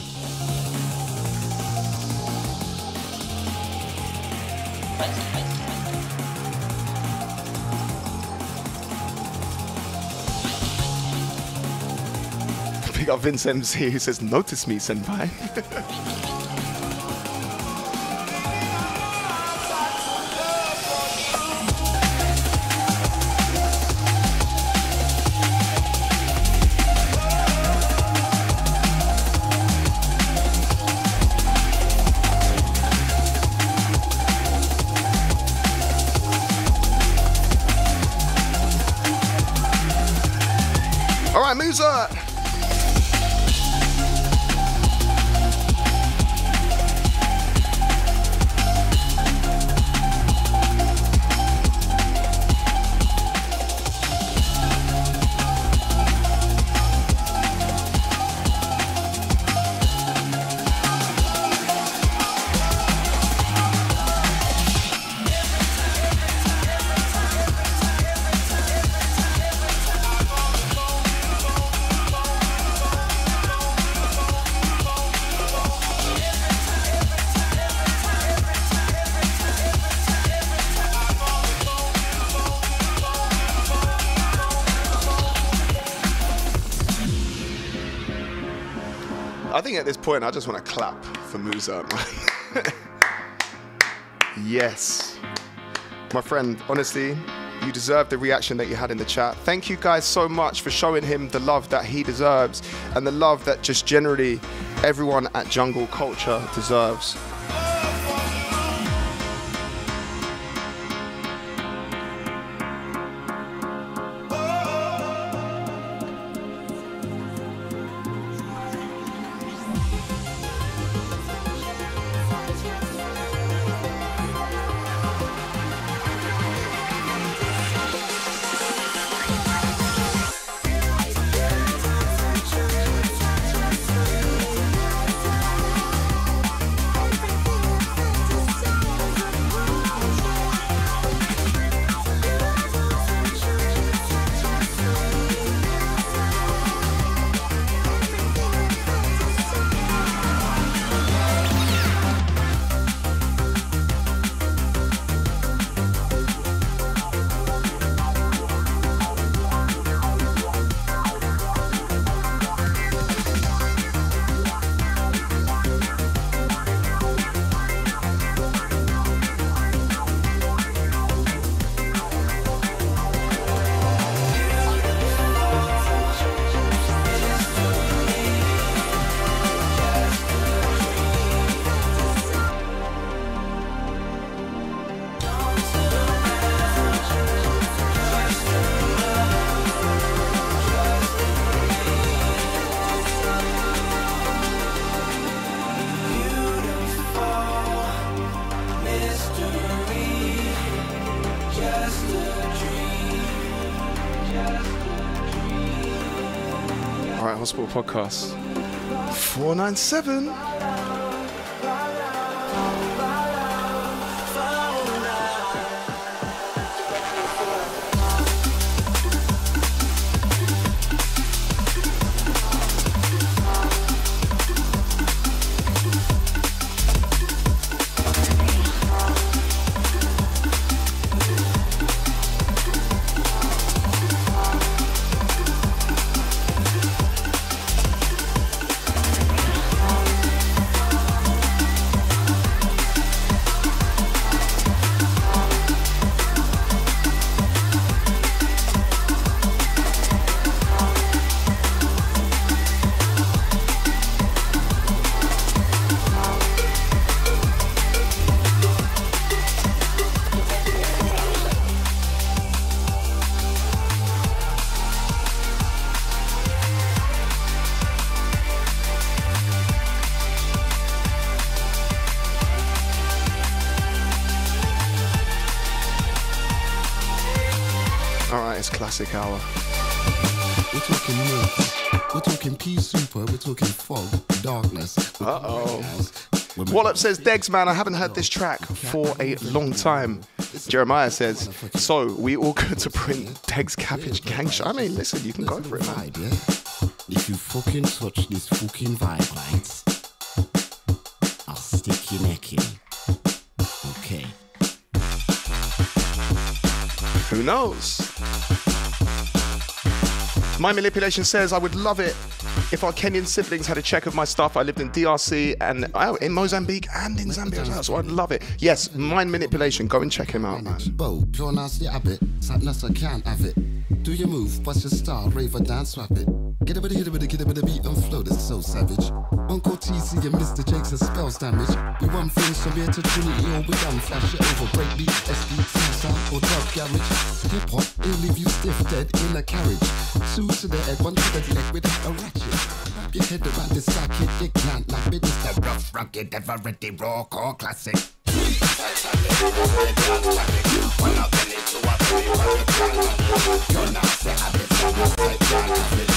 [SPEAKER 1] Big up Vince MC who says, Notice me, Senpai. this point, I just want to clap for Musa, yes. My friend, honestly, you deserve the reaction that you had in the chat. Thank you guys so much for showing him the love that he deserves and the love that just generally everyone at Jungle Culture deserves. Night podcast. 497. Classic hour.
[SPEAKER 8] We're talking milk. We're talking pea souper. We're talking fog, darkness.
[SPEAKER 1] Uh oh. Wallop says, Degs, man, I haven't heard this track for a long time. Jeremiah says, so we all go to print Degs Cabbage Gang Show. I mean, listen, you can go for it, man.
[SPEAKER 8] If you fucking touch this fucking vibe lights, I'll stick your neck in. Okay.
[SPEAKER 1] Who knows? My manipulation says I would love it if our Kenyan siblings had a check of my stuff. I lived in DRC and oh, in Mozambique and in Zambia as well, so I'd love it. Yes, mind manipulation. Go and check him out, man.
[SPEAKER 8] Bo, pure nasty habit. Sadness, I can't have it. Do your move, bust your style, rave dance, swap it. Get a bit, get a bit, get a bit of beat and flow, that's so savage. Uncle TC and Mr. Jakes has spells damage. We run things from here to Trinity or we done flash it over. Break beat, SD, sound or drug garage. Hip hop, it'll leave you stiff dead in a carriage. Two to the head, one to the neck with a ratchet. Wrap your head around this socket, it can't like me. This the rough, rugged, ever ready, raw, core classic.
[SPEAKER 9] Working so hard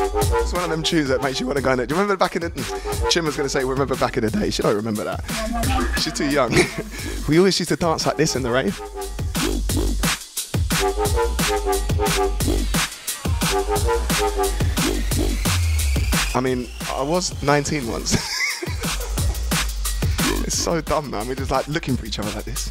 [SPEAKER 1] It's one of them tunes that makes you want to go in it. Do you remember back in the. Chim was going to say, remember back in the day. She don't remember that. She's too young. we always used to dance like this in the rave. I mean, I was 19 once. it's so dumb, man. We're just like looking for each other like this.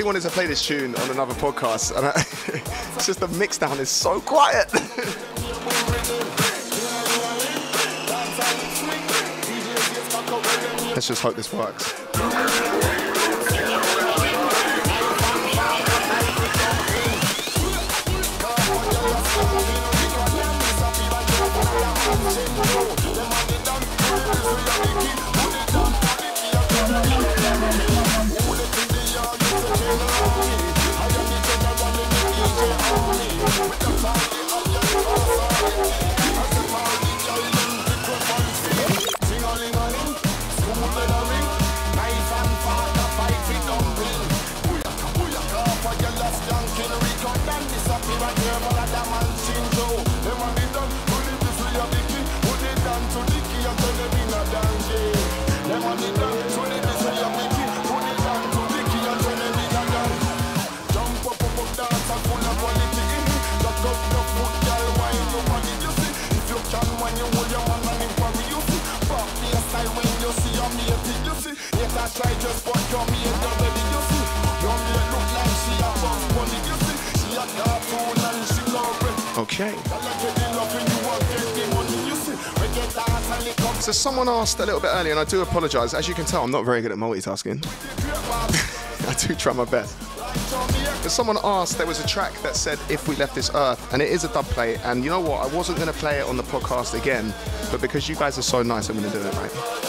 [SPEAKER 1] Really wanted to play this tune on another podcast, and I, it's just the mix down is so quiet. Let's just hope this works.
[SPEAKER 3] Yet I just but your mate already, you see. Your mate look like she a boss bunny, you see. She a cartoon and she love.
[SPEAKER 1] Okay.
[SPEAKER 3] Girl, I get the loving, you want get the money, you see. We get the heart and lick up.
[SPEAKER 1] So someone asked a little bit earlier, and I do apologise. As you can tell, I'm not very good at multitasking. I do try my best. But someone asked, there was a track that said "If We Left This Earth," and it is a dub play. And you know what? I wasn't going to play it on the podcast again, but because you guys are so nice, I'm going to do it right.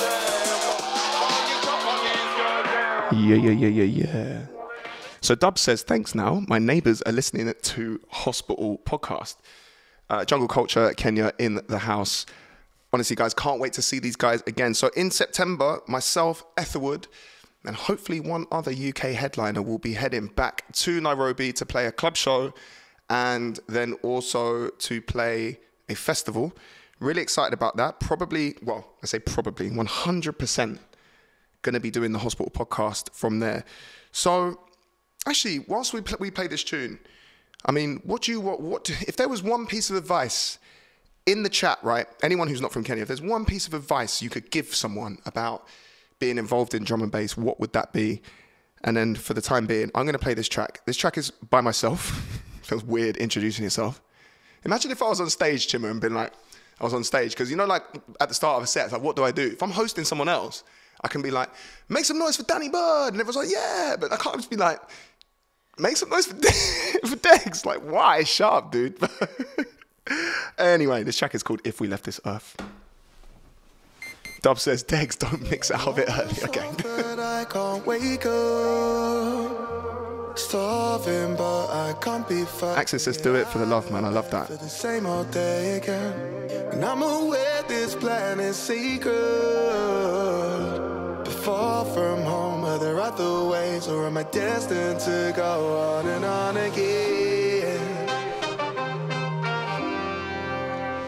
[SPEAKER 1] Yeah, yeah, yeah, yeah, yeah. So Dub says, thanks now. My neighbours are listening to Hospital Podcast. Uh, Jungle Culture, Kenya in the house. Honestly, guys, can't wait to see these guys again. So in September, myself, Etherwood, and hopefully one other UK headliner will be heading back to Nairobi to play a club show and then also to play a festival. Really excited about that. Probably, well, I say probably, 100% going to be doing the hospital podcast from there. So, actually, whilst we pl- we play this tune, I mean, what do you what what if there was one piece of advice in the chat, right? Anyone who's not from Kenya, if there's one piece of advice you could give someone about being involved in drum and bass, what would that be? And then for the time being, I'm going to play this track. This track is by myself. Feels weird introducing yourself. Imagine if I was on stage, Chimmer, and been like, I was on stage because you know, like at the start of a set, like, what do I do? If I'm hosting someone else, I can be like, make some noise for Danny Byrd, and everyone's like, yeah, but I can't just be like, make some noise for, for Degs. Like, why? Sharp, dude. anyway, this track is called If We Left This Earth. Dub says, Degs, don't mix out of it early. Okay.
[SPEAKER 3] But I can't wake up. Starving, but I can't be.
[SPEAKER 1] Access says, do it for the love, man. I love that.
[SPEAKER 3] For the same old day again. And I'm aware this plan is secret. Far from home, are there other ways, or am I destined to go on and on again?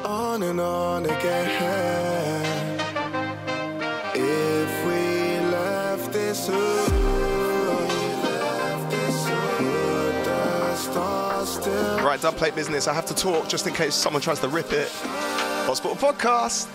[SPEAKER 3] On and on again. If we left this
[SPEAKER 1] Right, dub plate business. I have to talk just in case someone tries to rip it. Hospital podcast.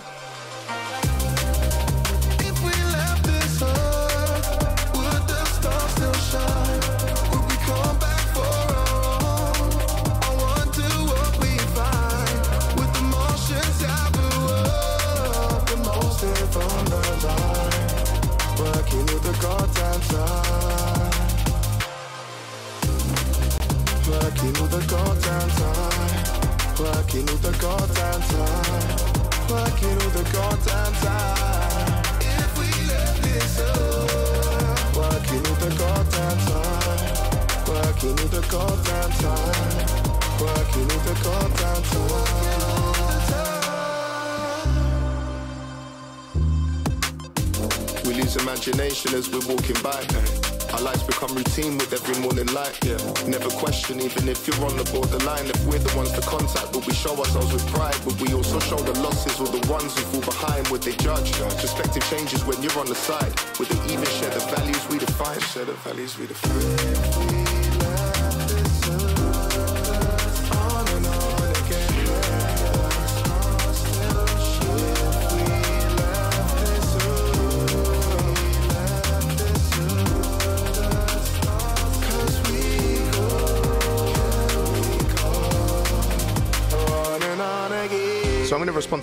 [SPEAKER 3] The goddamn time. Working with the goddamn time. If we left this the goddamn time. Working with the goddamn time. Working with the goddamn time. We lose imagination as we're walking by. Our lives become routine with every morning light. Yeah. Never question, even if you're on the borderline. If we're the ones to contact, will we show ourselves with pride? Would we also show the losses or the ones who fall behind? Would they judge? Perspective changes when you're on the side. Would they even share the values we define? Share the values we define.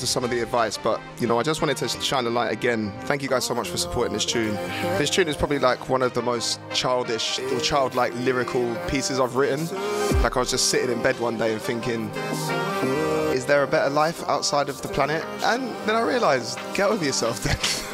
[SPEAKER 1] Some of the advice, but you know, I just wanted to shine a light again. Thank you guys so much for supporting this tune. This tune is probably like one of the most childish or childlike lyrical pieces I've written. Like I was just sitting in bed one day and thinking, is there a better life outside of the planet? And then I realised, get over yourself then.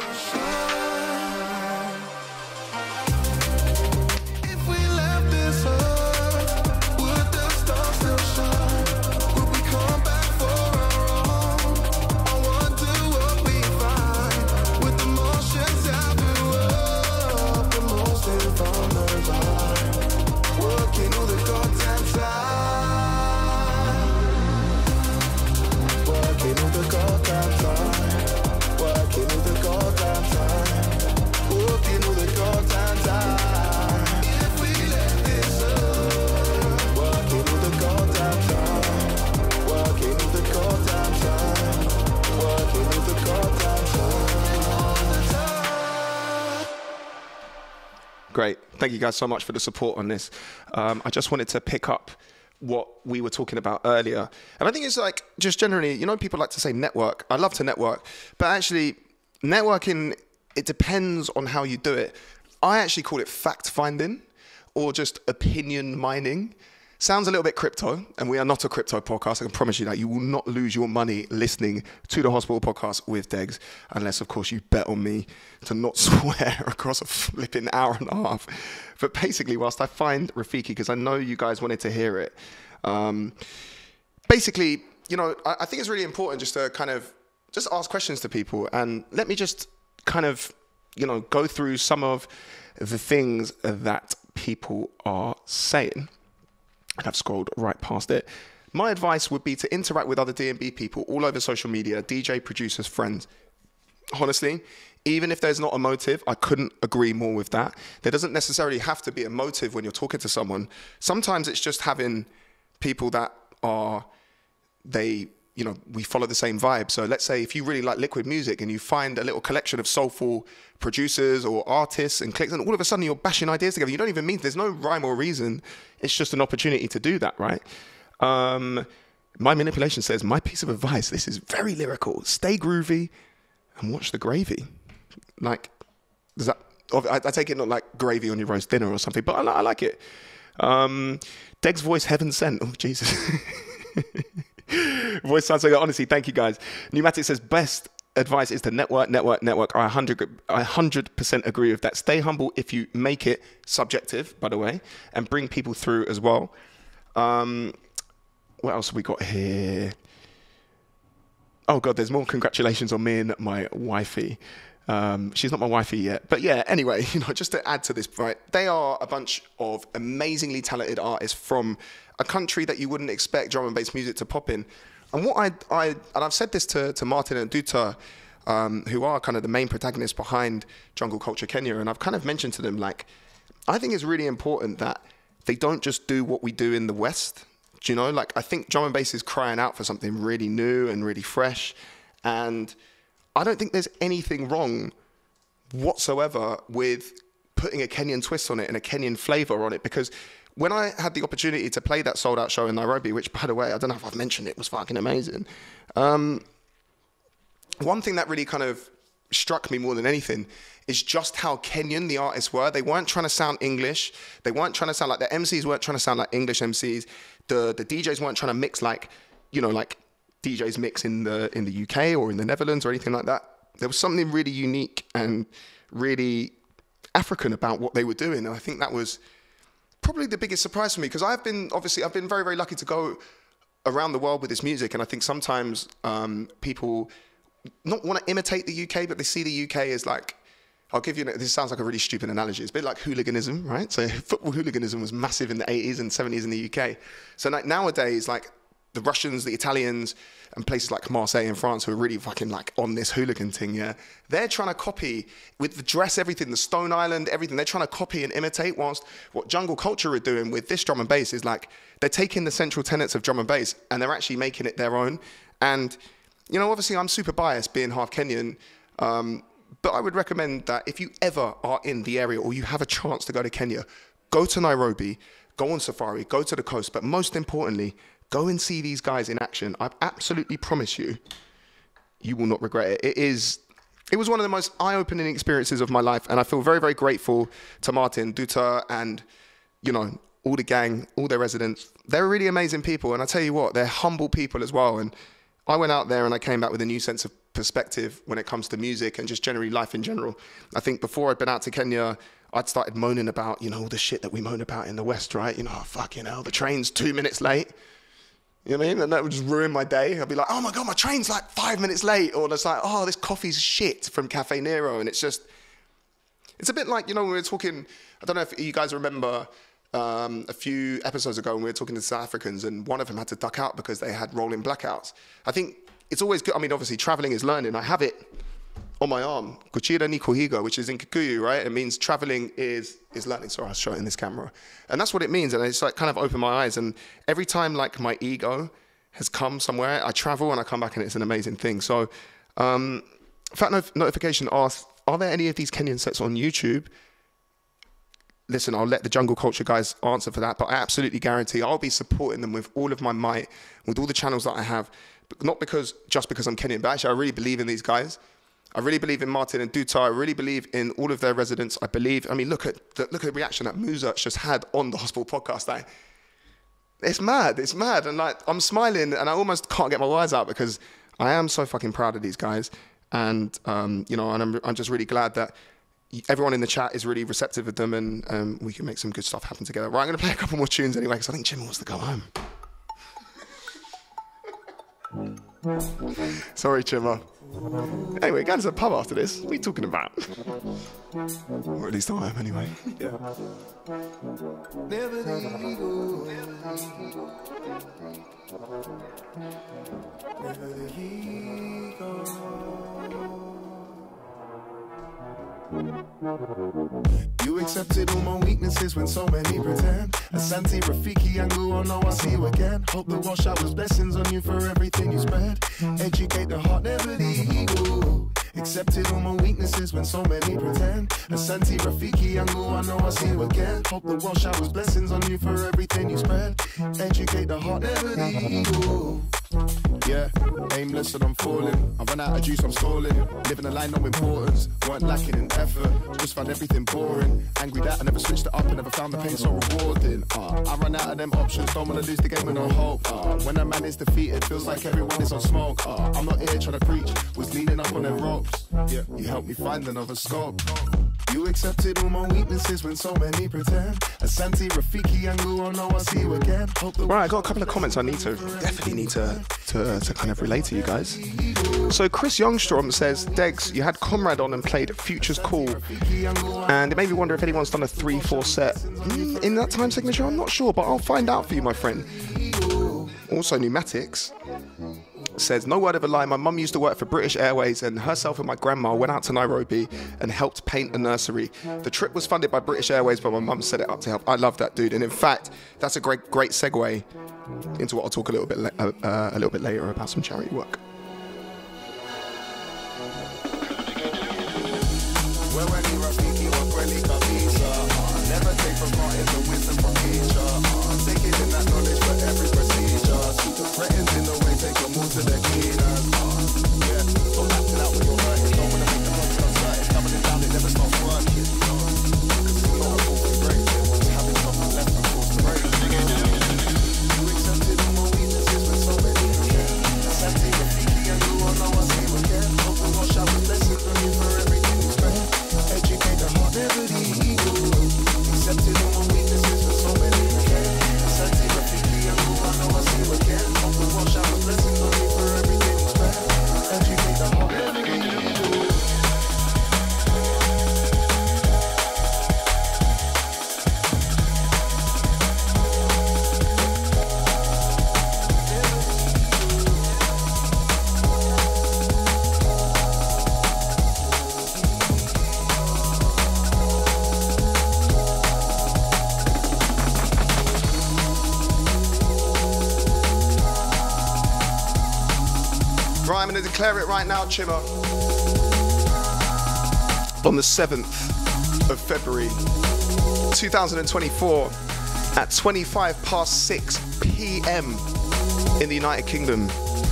[SPEAKER 1] guys so much for the support on this. Um, I just wanted to pick up what we were talking about earlier. And I think it's like, just generally, you know, people like to say network. I love to network, but actually, networking, it depends on how you do it. I actually call it fact finding or just opinion mining. Sounds a little bit crypto, and we are not a crypto podcast. I can promise you that you will not lose your money listening to the Hospital Podcast with Degs, unless, of course, you bet on me to not swear across a flipping hour and a half. But basically, whilst I find Rafiki, because I know you guys wanted to hear it, um, basically, you know, I, I think it's really important just to kind of just ask questions to people, and let me just kind of, you know, go through some of the things that people are saying and I've scrolled right past it. My advice would be to interact with other D&B people all over social media, DJ, producers, friends. Honestly, even if there's not a motive, I couldn't agree more with that. There doesn't necessarily have to be a motive when you're talking to someone. Sometimes it's just having people that are they you know we follow the same vibe. So let's say if you really like liquid music and you find a little collection of soulful producers or artists and clicks and all of a sudden you're bashing ideas together. You don't even mean there's no rhyme or reason. It's just an opportunity to do that right? Um, my manipulation says my piece of advice this is very lyrical. Stay groovy and watch the gravy. Like does that I, I take it not like gravy on your roast dinner or something but i, I like it. Um, Deg's voice heaven sent. Oh jesus Voice sounds so good. Honestly, thank you guys. Pneumatic says best advice is to network, network, network. I 100, I 100% agree with that. Stay humble if you make it subjective, by the way, and bring people through as well. Um, what else have we got here? Oh god, there's more congratulations on me and my wifey. Um, she's not my wifey yet, but yeah. Anyway, you know, just to add to this, right? They are a bunch of amazingly talented artists from a country that you wouldn't expect drum and bass music to pop in. And what I, I and I've said this to, to Martin and Duta, um, who are kind of the main protagonists behind Jungle Culture Kenya, and I've kind of mentioned to them like, I think it's really important that they don't just do what we do in the West. Do you know? Like, I think drum and bass is crying out for something really new and really fresh. And I don't think there's anything wrong whatsoever with putting a Kenyan twist on it and a Kenyan flavor on it because when I had the opportunity to play that sold out show in Nairobi, which by the way, I don't know if I've mentioned it, was fucking amazing. Um, one thing that really kind of struck me more than anything is just how Kenyan the artists were. They weren't trying to sound English. They weren't trying to sound like the MCs weren't trying to sound like English MCs. The the DJs weren't trying to mix like, you know, like DJs mix in the in the UK or in the Netherlands or anything like that. There was something really unique and really African about what they were doing. And I think that was probably the biggest surprise for me because I've been obviously I've been very very lucky to go around the world with this music, and I think sometimes um, people not want to imitate the UK, but they see the UK as like. I'll give you. This sounds like a really stupid analogy. It's a bit like hooliganism, right? So football hooliganism was massive in the 80s and 70s in the UK. So like nowadays, like the Russians, the Italians, and places like Marseille in France who are really fucking like on this hooligan thing, yeah, they're trying to copy with the dress, everything, the Stone Island, everything. They're trying to copy and imitate. Whilst what jungle culture are doing with this drum and bass is like they're taking the central tenets of drum and bass and they're actually making it their own. And you know, obviously, I'm super biased being half Kenyan. Um, but I would recommend that if you ever are in the area or you have a chance to go to Kenya, go to Nairobi, go on safari, go to the coast, but most importantly, go and see these guys in action. I absolutely promise you, you will not regret it. It is. It was one of the most eye-opening experiences of my life, and I feel very, very grateful to Martin, Duta, and you know all the gang, all their residents. They're really amazing people, and I tell you what, they're humble people as well. And I went out there and I came back with a new sense of perspective when it comes to music and just generally life in general. I think before I'd been out to Kenya, I'd started moaning about, you know, all the shit that we moan about in the West, right? You know, oh, fucking hell, the train's two minutes late. You know what I mean? And that would just ruin my day. I'd be like, oh my God, my train's like five minutes late. Or it's like, oh, this coffee's shit from Caffè Nero. And it's just, it's a bit like, you know, when we were talking, I don't know if you guys remember um, a few episodes ago when we were talking to South Africans and one of them had to duck out because they had rolling blackouts. I think it's always good. I mean, obviously, traveling is learning. I have it on my arm, Kuchira ni Kuhiga, which is in Kikuyu, right? It means traveling is is learning. Sorry, I'll show it in this camera. And that's what it means. And it's like kind of opened my eyes. And every time like my ego has come somewhere, I travel and I come back and it's an amazing thing. So, um, Fat not- Notification asks, are there any of these Kenyan sets on YouTube? listen, I'll let the jungle culture guys answer for that, but I absolutely guarantee I'll be supporting them with all of my might, with all the channels that I have. But not because just because I'm Kenyan, but actually I really believe in these guys. I really believe in Martin and Duta. I really believe in all of their residents. I believe. I mean, look at the, look at the reaction that Muzach just had on the hospital podcast. Like, it's mad. It's mad. And like, I'm smiling and I almost can't get my words out because I am so fucking proud of these guys. And, um, you know, and I'm, I'm just really glad that everyone in the chat is really receptive of them and um, we can make some good stuff happen together. Right, I'm to play a couple more tunes anyway because I think Jimmy wants to go home. Sorry, Chimmer. Anyway, going to the pub after this. What are you talking about? or at least I am, anyway. Yeah.
[SPEAKER 3] Never the. Never the. You accepted all my weaknesses when so many pretend. Asante, Rafiki, and Guo, know I'll see you again. Hope the washout was blessings on you for everything you spread. Educate the heart, never the ego. Accepted all my weaknesses when so many pretend. Asante, Rafiki, and Guo, I know I'll see you again. Hope the washout was blessings on you for everything you spread. Educate the heart, never the ego. Yeah, aimless and I'm falling. I run out of juice, I'm stalling. Living a line, no importance. Weren't lacking in effort, just found everything boring. Angry that I never switched it up and never found the pain so rewarding. Uh, I run out of them options, don't wanna lose the game with no hope. Uh, when a man is defeated, feels like everyone is on smoke. Uh, I'm not here trying to preach, was leaning up on them ropes. Yeah, you helped me find another scope. You accepted all my weaknesses when so many pretend. Asante, Rafiki, and Guo, know I see you again.
[SPEAKER 1] Right, I got a couple of comments I need to definitely need to to, to kind of relate to you guys. So Chris Youngstrom says, Degs, you had Comrade on and played Future's Cool, and it made me wonder if anyone's done a three-four set Hmm, in that time signature. I'm not sure, but I'll find out for you, my friend. Also, Pneumatics says, no word of a lie, my mum used to work for British Airways and herself and my grandma went out to Nairobi and helped paint a nursery. The trip was funded by British Airways, but my mum set it up to help. I love that dude. And in fact, that's a great, great segue into what I'll talk a little bit, uh, uh, a little bit later about some charity work.
[SPEAKER 3] Uh, Never take for granted the wisdom from teacher uh, Take it in that knowledge for
[SPEAKER 1] declare it right now, Chimmer. On the 7th of February 2024 at 25 past 6 p.m. in the United Kingdom,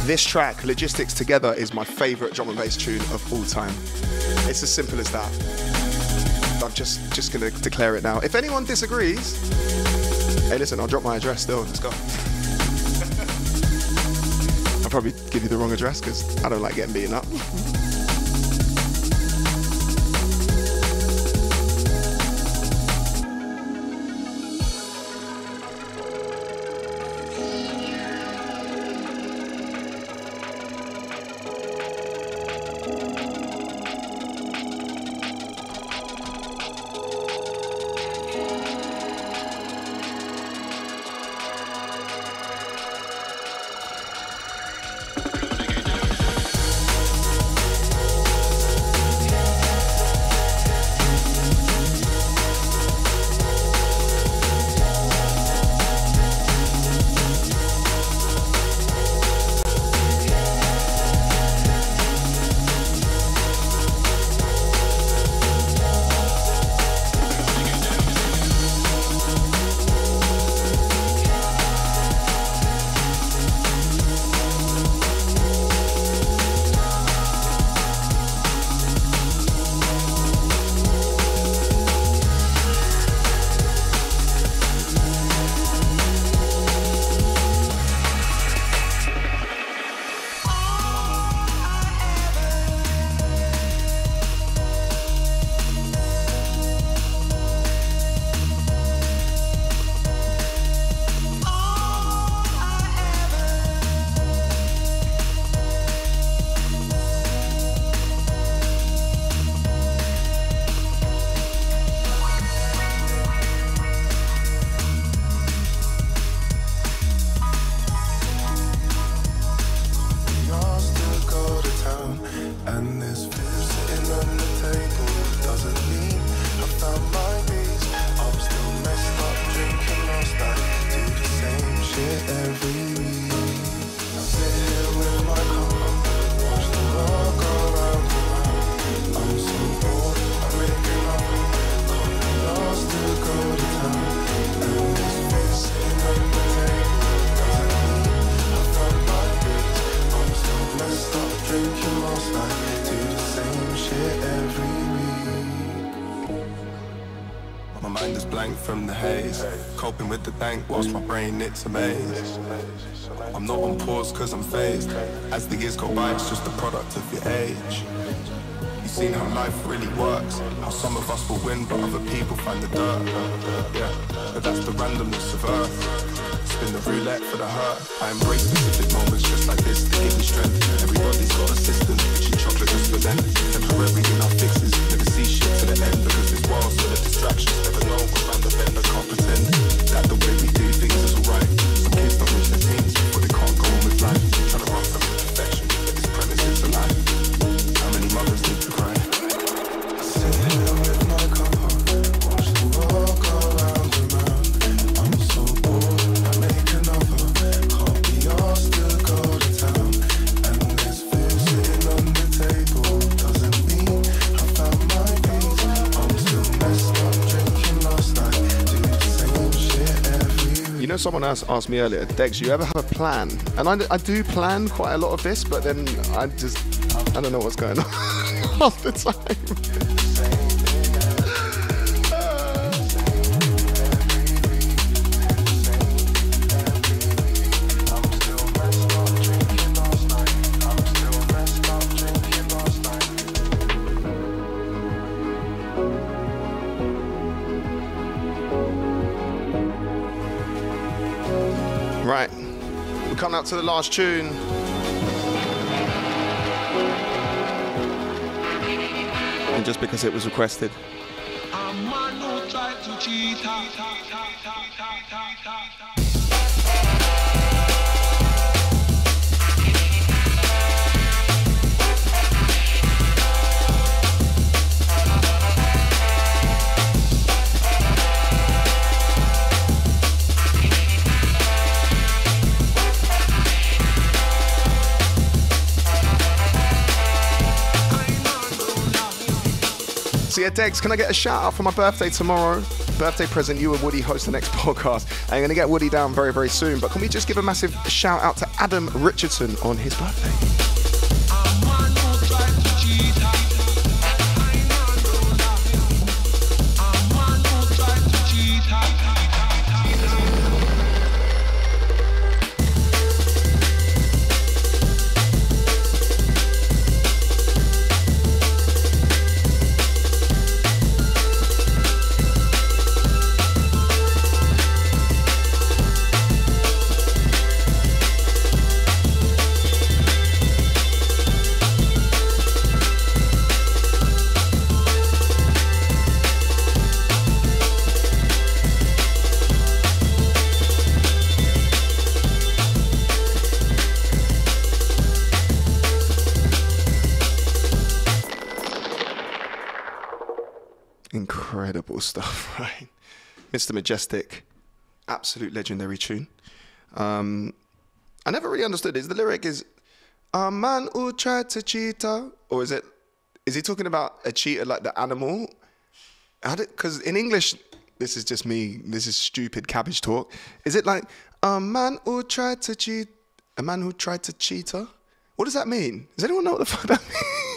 [SPEAKER 1] this track, Logistics Together, is my favorite drum and bass tune of all time. It's as simple as that. I'm just, just to declare it now. If anyone disagrees, hey, listen, I'll drop my address still. Let's go. Probably give you the wrong address because I don't like getting beaten up.
[SPEAKER 3] haze. Coping with the dank whilst my brain it's a maze. I'm not on pause cause I'm phased. As the years go by, it's just a product of your age. You've seen how life really works. How some of us will win, but other people find the dirt. Yeah, but that's the randomness of Earth. Spin the roulette for the hurt. I embrace specific moments just like this to give me strength. Everybody's got a system, pitching chocolate just for them. Temporary enough fixes, never see shit to the end because this world's full of distractions. Never
[SPEAKER 1] someone else asked me earlier, Degs, you ever have a plan? And I, I do plan quite a lot of this, but then I just, I don't know what's going on half the time. To the last tune. And just because it was requested. Yeah, Degs, can I get a shout out for my birthday tomorrow? Birthday present, you and Woody host the next podcast. I'm going to get Woody down very, very soon. But can we just give a massive shout out to Adam Richardson on his birthday? Majestic, absolute legendary tune. Um, I never really understood. Is the lyric is a man who tried to cheat her, or is it? Is he talking about a cheater like the animal? Because in English, this is just me. This is stupid cabbage talk. Is it like a man who tried to cheat? A man who tried to cheat her? What does that mean? Does anyone know what the fuck that means?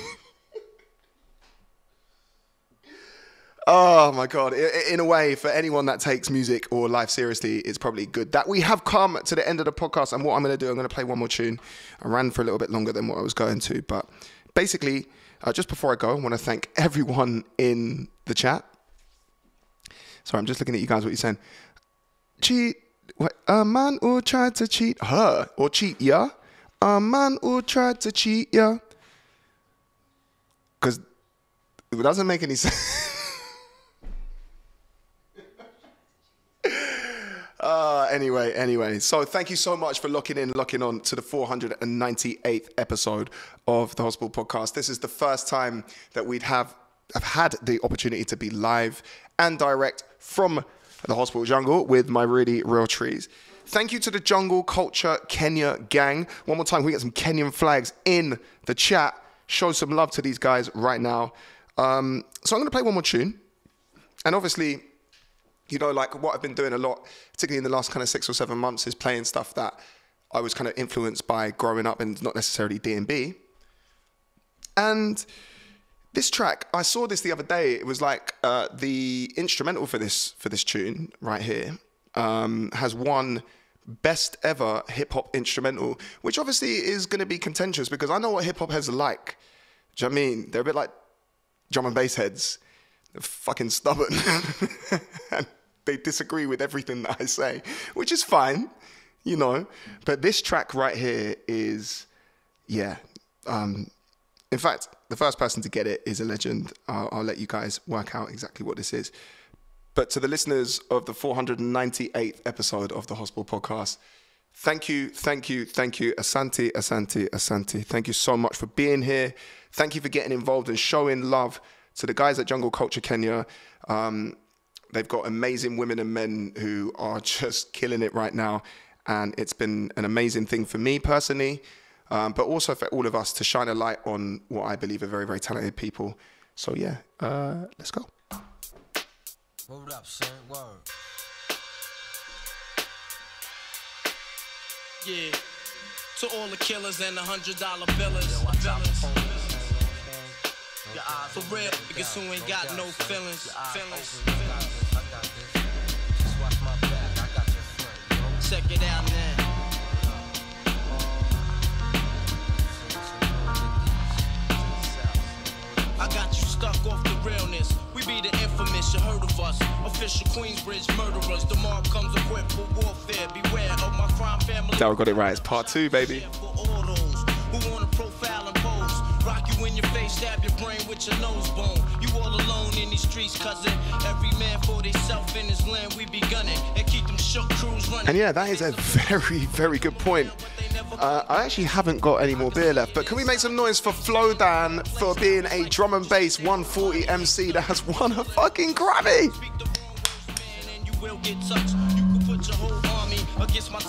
[SPEAKER 1] Oh my god! In a way, for anyone that takes music or life seriously, it's probably good that we have come to the end of the podcast. And what I'm going to do, I'm going to play one more tune. I ran for a little bit longer than what I was going to, but basically, uh, just before I go, I want to thank everyone in the chat. Sorry, I'm just looking at you guys. What you're saying? Cheat. What? A man who tried to cheat her or cheat ya. A man who tried to cheat ya. Because it doesn't make any sense. Uh, anyway, anyway. So thank you so much for locking in, locking on to the 498th episode of the Hospital Podcast. This is the first time that we'd have have had the opportunity to be live and direct from the hospital jungle with my really real trees. Thank you to the Jungle Culture Kenya gang. One more time, we get some Kenyan flags in the chat. Show some love to these guys right now. Um, so I'm going to play one more tune. And obviously, you know, like what I've been doing a lot, particularly in the last kind of six or seven months, is playing stuff that I was kind of influenced by growing up and not necessarily D&B. And this track, I saw this the other day. It was like uh, the instrumental for this for this tune right here um, has won best ever hip hop instrumental, which obviously is going to be contentious because I know what hip hop heads are like. Do you know I mean? They're a bit like drum and bass heads. Fucking stubborn. and they disagree with everything that I say, which is fine, you know. But this track right here is, yeah. Um, in fact, the first person to get it is a legend. I'll, I'll let you guys work out exactly what this is. But to the listeners of the 498th episode of the Hospital Podcast, thank you, thank you, thank you, Asante, Asante, Asante. Thank you so much for being here. Thank you for getting involved and showing love to the guys at Jungle Culture Kenya. Um, they've got amazing women and men who are just killing it right now. And it's been an amazing thing for me personally, um, but also for all of us to shine a light on what I believe are very, very talented people. So, yeah, uh, let's go.
[SPEAKER 6] Hold up, son. Word.
[SPEAKER 10] Yeah. To all the killers and the hundred dollar billers. Billers. For real, niggas who ain't got no feelings. Feelings. Check it out now. I got you stuck off the realness. We be the infamous, you heard of us. Official Queensbridge murderers. The mob comes equipped for warfare. Beware of my crime family.
[SPEAKER 1] Daryl got it right. It's part two, baby.
[SPEAKER 10] Rock you in your face, stab your brain with your nose bone. You all alone in these streets, cousin. Every man for theyself in his land, we be gunning. And keep them shook crews running.
[SPEAKER 1] And yeah, that is a very, very good point. Uh, I actually haven't got any more beer left, but can we make some noise for Flowdan for being a drum and bass 140 MC that has won a fucking Grammy?
[SPEAKER 10] And you will get touched. You can put your whole army against my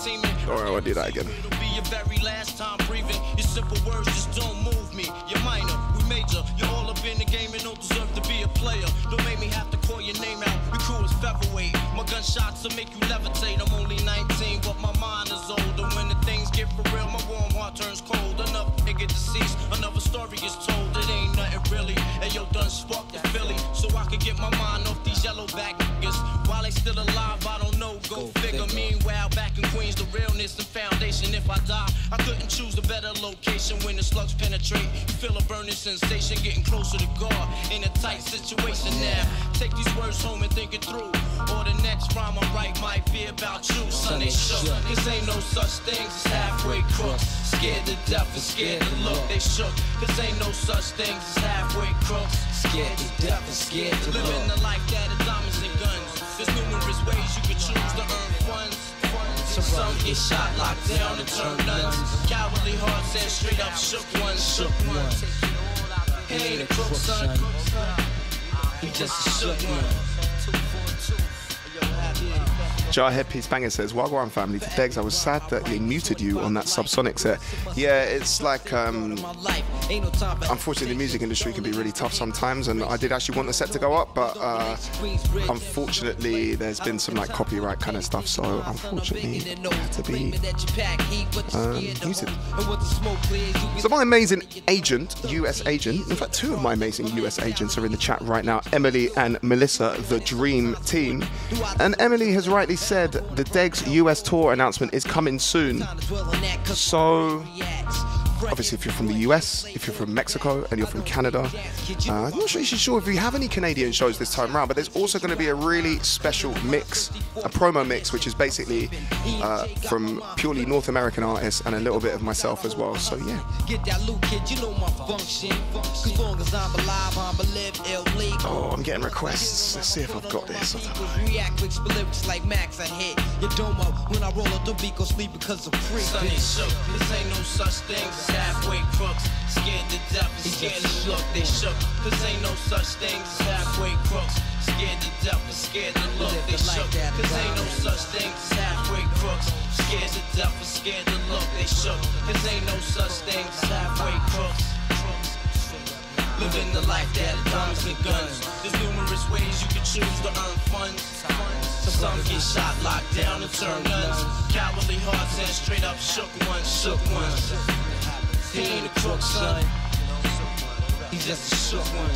[SPEAKER 1] Alright, I'll do that again.
[SPEAKER 10] It'll be your very last time breathing. Your simple words just don't move me. You're minor, we major. You're all up in the game and don't deserve to be a player. Don't make me have to call your name out. Your crew is featherweight. My gunshots will make you levitate. I'm only 19, but my mind is older. When the things get for real, my warm heart turns cold. Another nigga deceased, another story is told. It ain't nothing really. And yo, done sparked the Philly, so I can get my mind off these yellow back niggas. While they still alive, I don't know. Go, figure. Meanwhile, back in Queens, the realness and foundation. If I die, I couldn't choose a better location when the slugs penetrate. You feel a burning sensation, getting closer to God in a tight situation now. Take these words home and think it through. Or the next rhyme I write might be about you. Son, they shook. Cause ain't no such things as halfway crooks. Scared to death and scared to look. They shook. Cause ain't no such things as halfway crooks. Scared to death and scared to look. Living the life that is diamonds and guns. Ways you could choose to earn funds. Some get shot, locked down, and turn nuns. Cowardly hearts and straight up shook ones. Shook ones. He ain't a crook, son. He just a shook one.
[SPEAKER 1] Jarhead Peace Banger says, Wagwan family, to Degs, I was sad that they muted you on that subsonic set. Yeah, it's like, um, unfortunately, the music industry can be really tough sometimes, and I did actually want the set to go up, but uh, unfortunately, there's been some like copyright kind of stuff, so unfortunately, it had to be um, muted. So my amazing agent, US agent, in fact, two of my amazing US agents are in the chat right now, Emily and Melissa, the dream team. And Emily has rightly said the Degs US tour announcement is coming soon. So, obviously, if you're from the US, if you're from Mexico, and you're from Canada, uh, I'm not sure sure if we have any Canadian shows this time around, but there's also going to be a really special mix, a promo mix, which is basically uh, from purely North American artists and a little bit of myself as well. So, yeah.
[SPEAKER 10] Get that loot, kid, you know my function. Cause long as I'm alive, I'm live illegal.
[SPEAKER 1] Oh, I'm getting requests. Let's see if I've got this. I don't know.
[SPEAKER 10] React with lyrics like Max, I hit your domo when I roll up the beat, go sleep because of free. This ain't no such thing as halfway crooks. Scared to death and scared to look, they shook. Cause ain't no such thing as halfway crooks. Scared to death and scared to look, they shook. Cause ain't no such thing as halfway crooks. Scared to death and scared to look, they shook. Cause ain't no such thing as halfway crooks. Living the life that diamonds and guns. There's numerous ways you can choose to earn funds. Some get shot, locked down, and turn nuns. Cowardly hearts and straight up shook ones, shook ones. Crook, son.
[SPEAKER 11] He's just a shook one.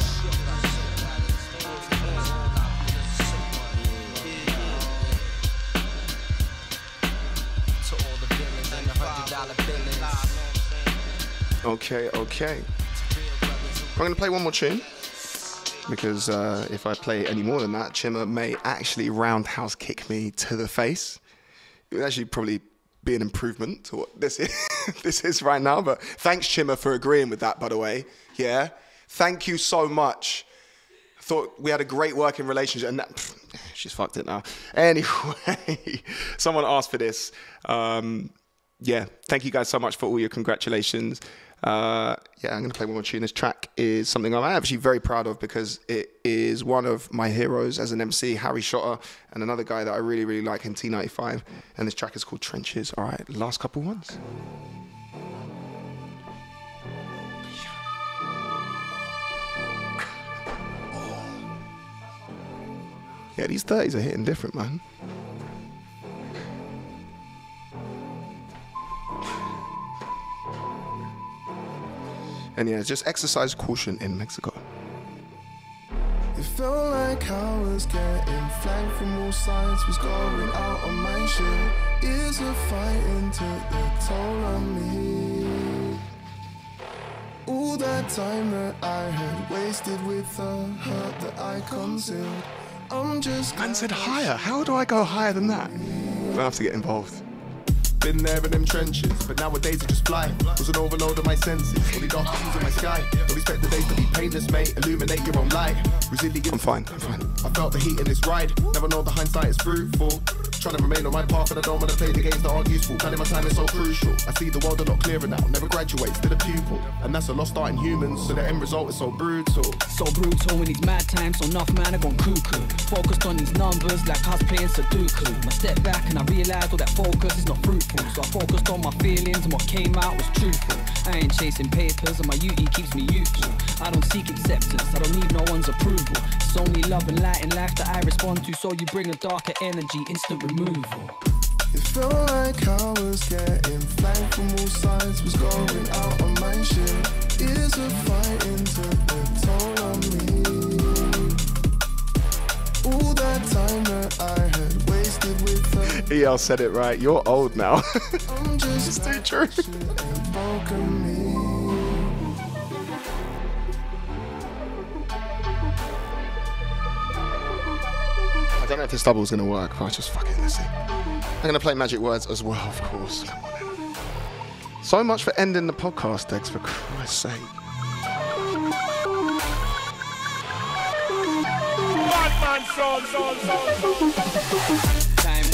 [SPEAKER 1] Okay, okay. I'm to play one more tune because uh, if I play any more than that, Chimmer may actually roundhouse kick me to the face. It would actually probably be an improvement to what this is, this is right now. But thanks, Chimmer, for agreeing with that, by the way. Yeah. Thank you so much. Thought we had a great working relationship, and that, pff, she's fucked it now. Anyway, someone asked for this. Um, yeah, thank you guys so much for all your congratulations. Uh, yeah, I'm going to play one more tune. This track is something I'm actually very proud of because it is one of my heroes as an MC, Harry Shotta, and another guy that I really, really like in T95. And this track is called Trenches. All right, last couple ones. Yeah, these 30s are hitting different, man. And yeah, just exercise caution in Mexico.
[SPEAKER 3] It felt like I was getting flanked from all sides, was going out on my shit. Is a fighting took the toll on me. All that time that I had wasted with the hurt that I concealed. I'm just
[SPEAKER 1] Man said higher. How do I go higher than that? Don't have to get involved.
[SPEAKER 3] Been there in them trenches, but nowadays I just fly. Was an overload of my senses, only dark hues in my sky. Don't expect the days to be painless, mate. Illuminate your own light. Resilient.
[SPEAKER 1] I'm fine, I'm fine.
[SPEAKER 3] I felt the heat in this ride. Never know the hindsight is fruitful. Trying to remain on my path, and I don't wanna play the games that aren't useful. Planning my time is so crucial. I see the world a lot clearer now. Never graduate, still a pupil. And that's a lost art in humans, so the end result is so brutal.
[SPEAKER 12] So brutal in these mad times, so enough man I gone cuckoo. Focused on these numbers like us playing Sudoku. I step back and I realize all that focus is not fruitful. So I focused on my feelings and what came out was truthful. I ain't chasing papers and my beauty keeps me youthful. I don't seek acceptance, I don't need no one's approval. It's only love and light in life that I respond to, so you bring a darker energy, instant removal.
[SPEAKER 3] It felt like I was getting flanked from all sides, was going out on my shit. Is a fight into the toll on me. All that time that I had
[SPEAKER 1] EL said it right. You're old now.
[SPEAKER 3] I'm just
[SPEAKER 1] It's too true.
[SPEAKER 3] and broken me.
[SPEAKER 1] I don't know if this double is going to work, but I just fucking let's see. I'm going to play Magic Words as well, of course. Come on. So much for ending the podcast, Degs, for Christ's sake.
[SPEAKER 12] Time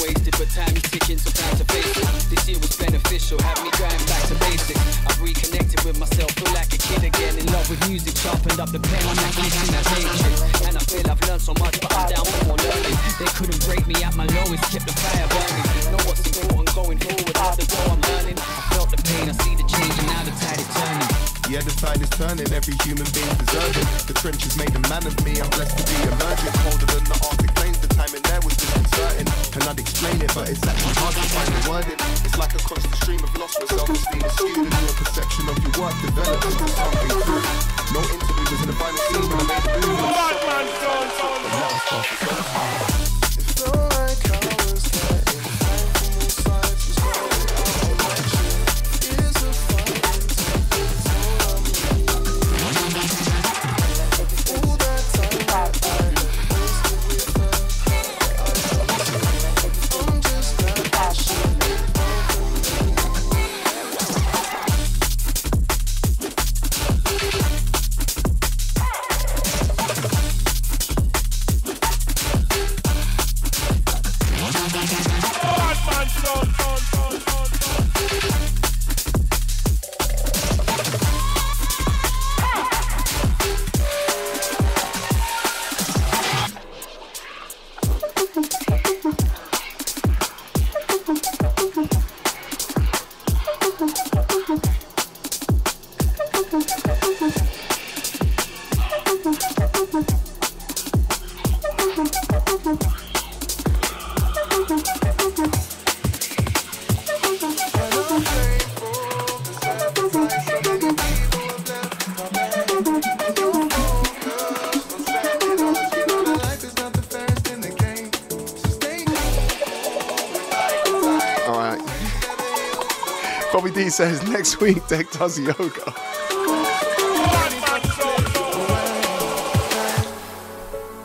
[SPEAKER 12] wasted, but time is ticking, so time to face it. This year was beneficial, had me going back to basics. I've reconnected with myself, feel like a kid again. In love with music, sharpened up the pen, I'm not listening as matrix. And I feel I've learned so much, but I'm down for more learning. They couldn't break me at my lowest, kept the fire burning. Know what's important going forward, how to go, I'm learning. I felt the pain, I see the change, and now the tide is turning.
[SPEAKER 3] Yeah, other side is turning, every human being deserving. The trenches made a man of me, I'm blessed to be emerging. Colder than the Arctic plains, the timing there was disconcerting. And I'd explain it, but it's actually hard to find the wording. It's like a constant stream of lost myself, it's been a student. Your perception of your work developed into something true. No interview was in the final scene when I made the move. And now it's
[SPEAKER 1] D says next week Degs does yoga.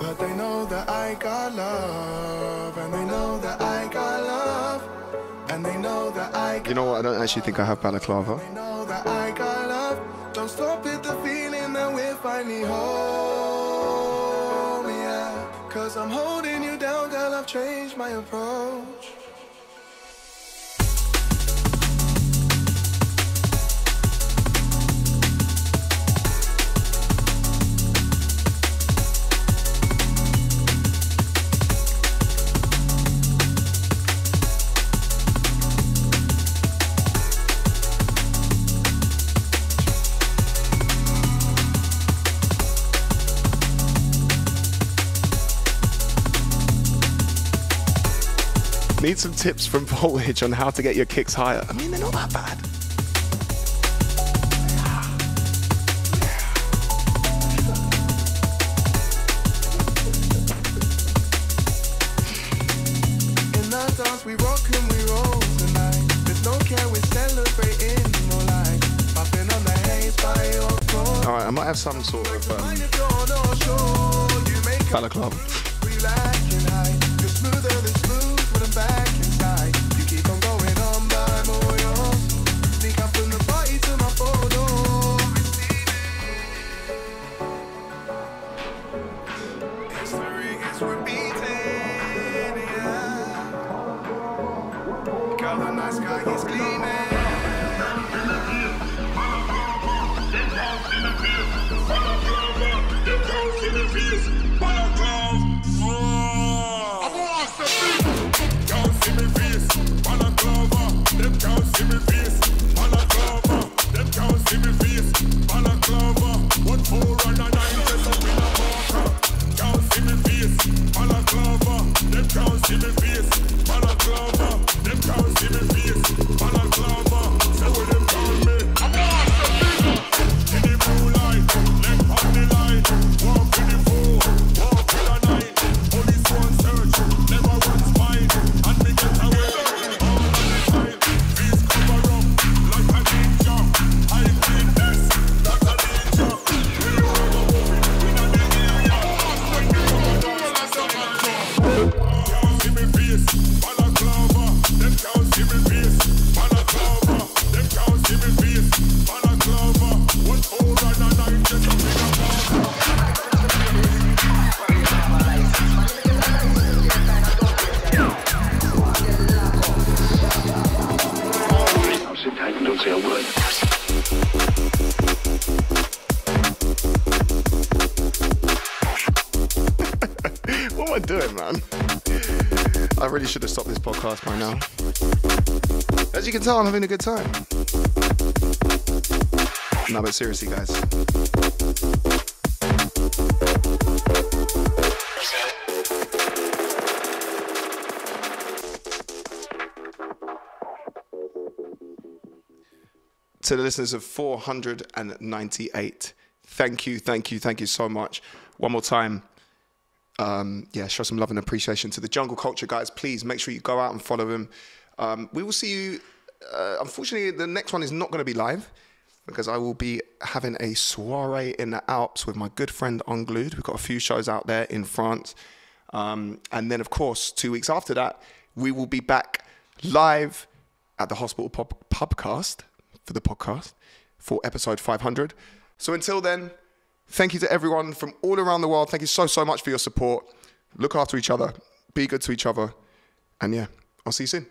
[SPEAKER 3] But they know that I got love, and they know that I got love, and they know that I
[SPEAKER 1] You know what? I don't actually think I have balaclava.
[SPEAKER 3] They know that I got love. Don't stop it, the feeling that we're finally home, yeah. Cause I'm holding you down, girl, I've changed my approach.
[SPEAKER 1] Need some tips from Voltage on how to get your kicks higher. I mean, they're not that bad.
[SPEAKER 3] In the dance, we rock and we roll tonight.
[SPEAKER 1] Podcast by now. As you can tell, I'm having a good time. No, but seriously, guys. to the listeners of 498. Thank you, thank you, thank you so much. One more time. Um, yeah, show some love and appreciation to the Jungle Culture guys. Please make sure you go out and follow them. Um, we will see you. Uh, unfortunately, the next one is not going to be live because I will be having a soiree in the Alps with my good friend Unglued. We've got a few shows out there in France. Um, and then, of course, two weeks after that, we will be back live at the Hospital Pub- Pubcast for the podcast for episode 500. So until then, thank you to everyone from all around the world. Thank you so, so much for your support. Look after each other, be good to each other. And yeah, I'll see you soon.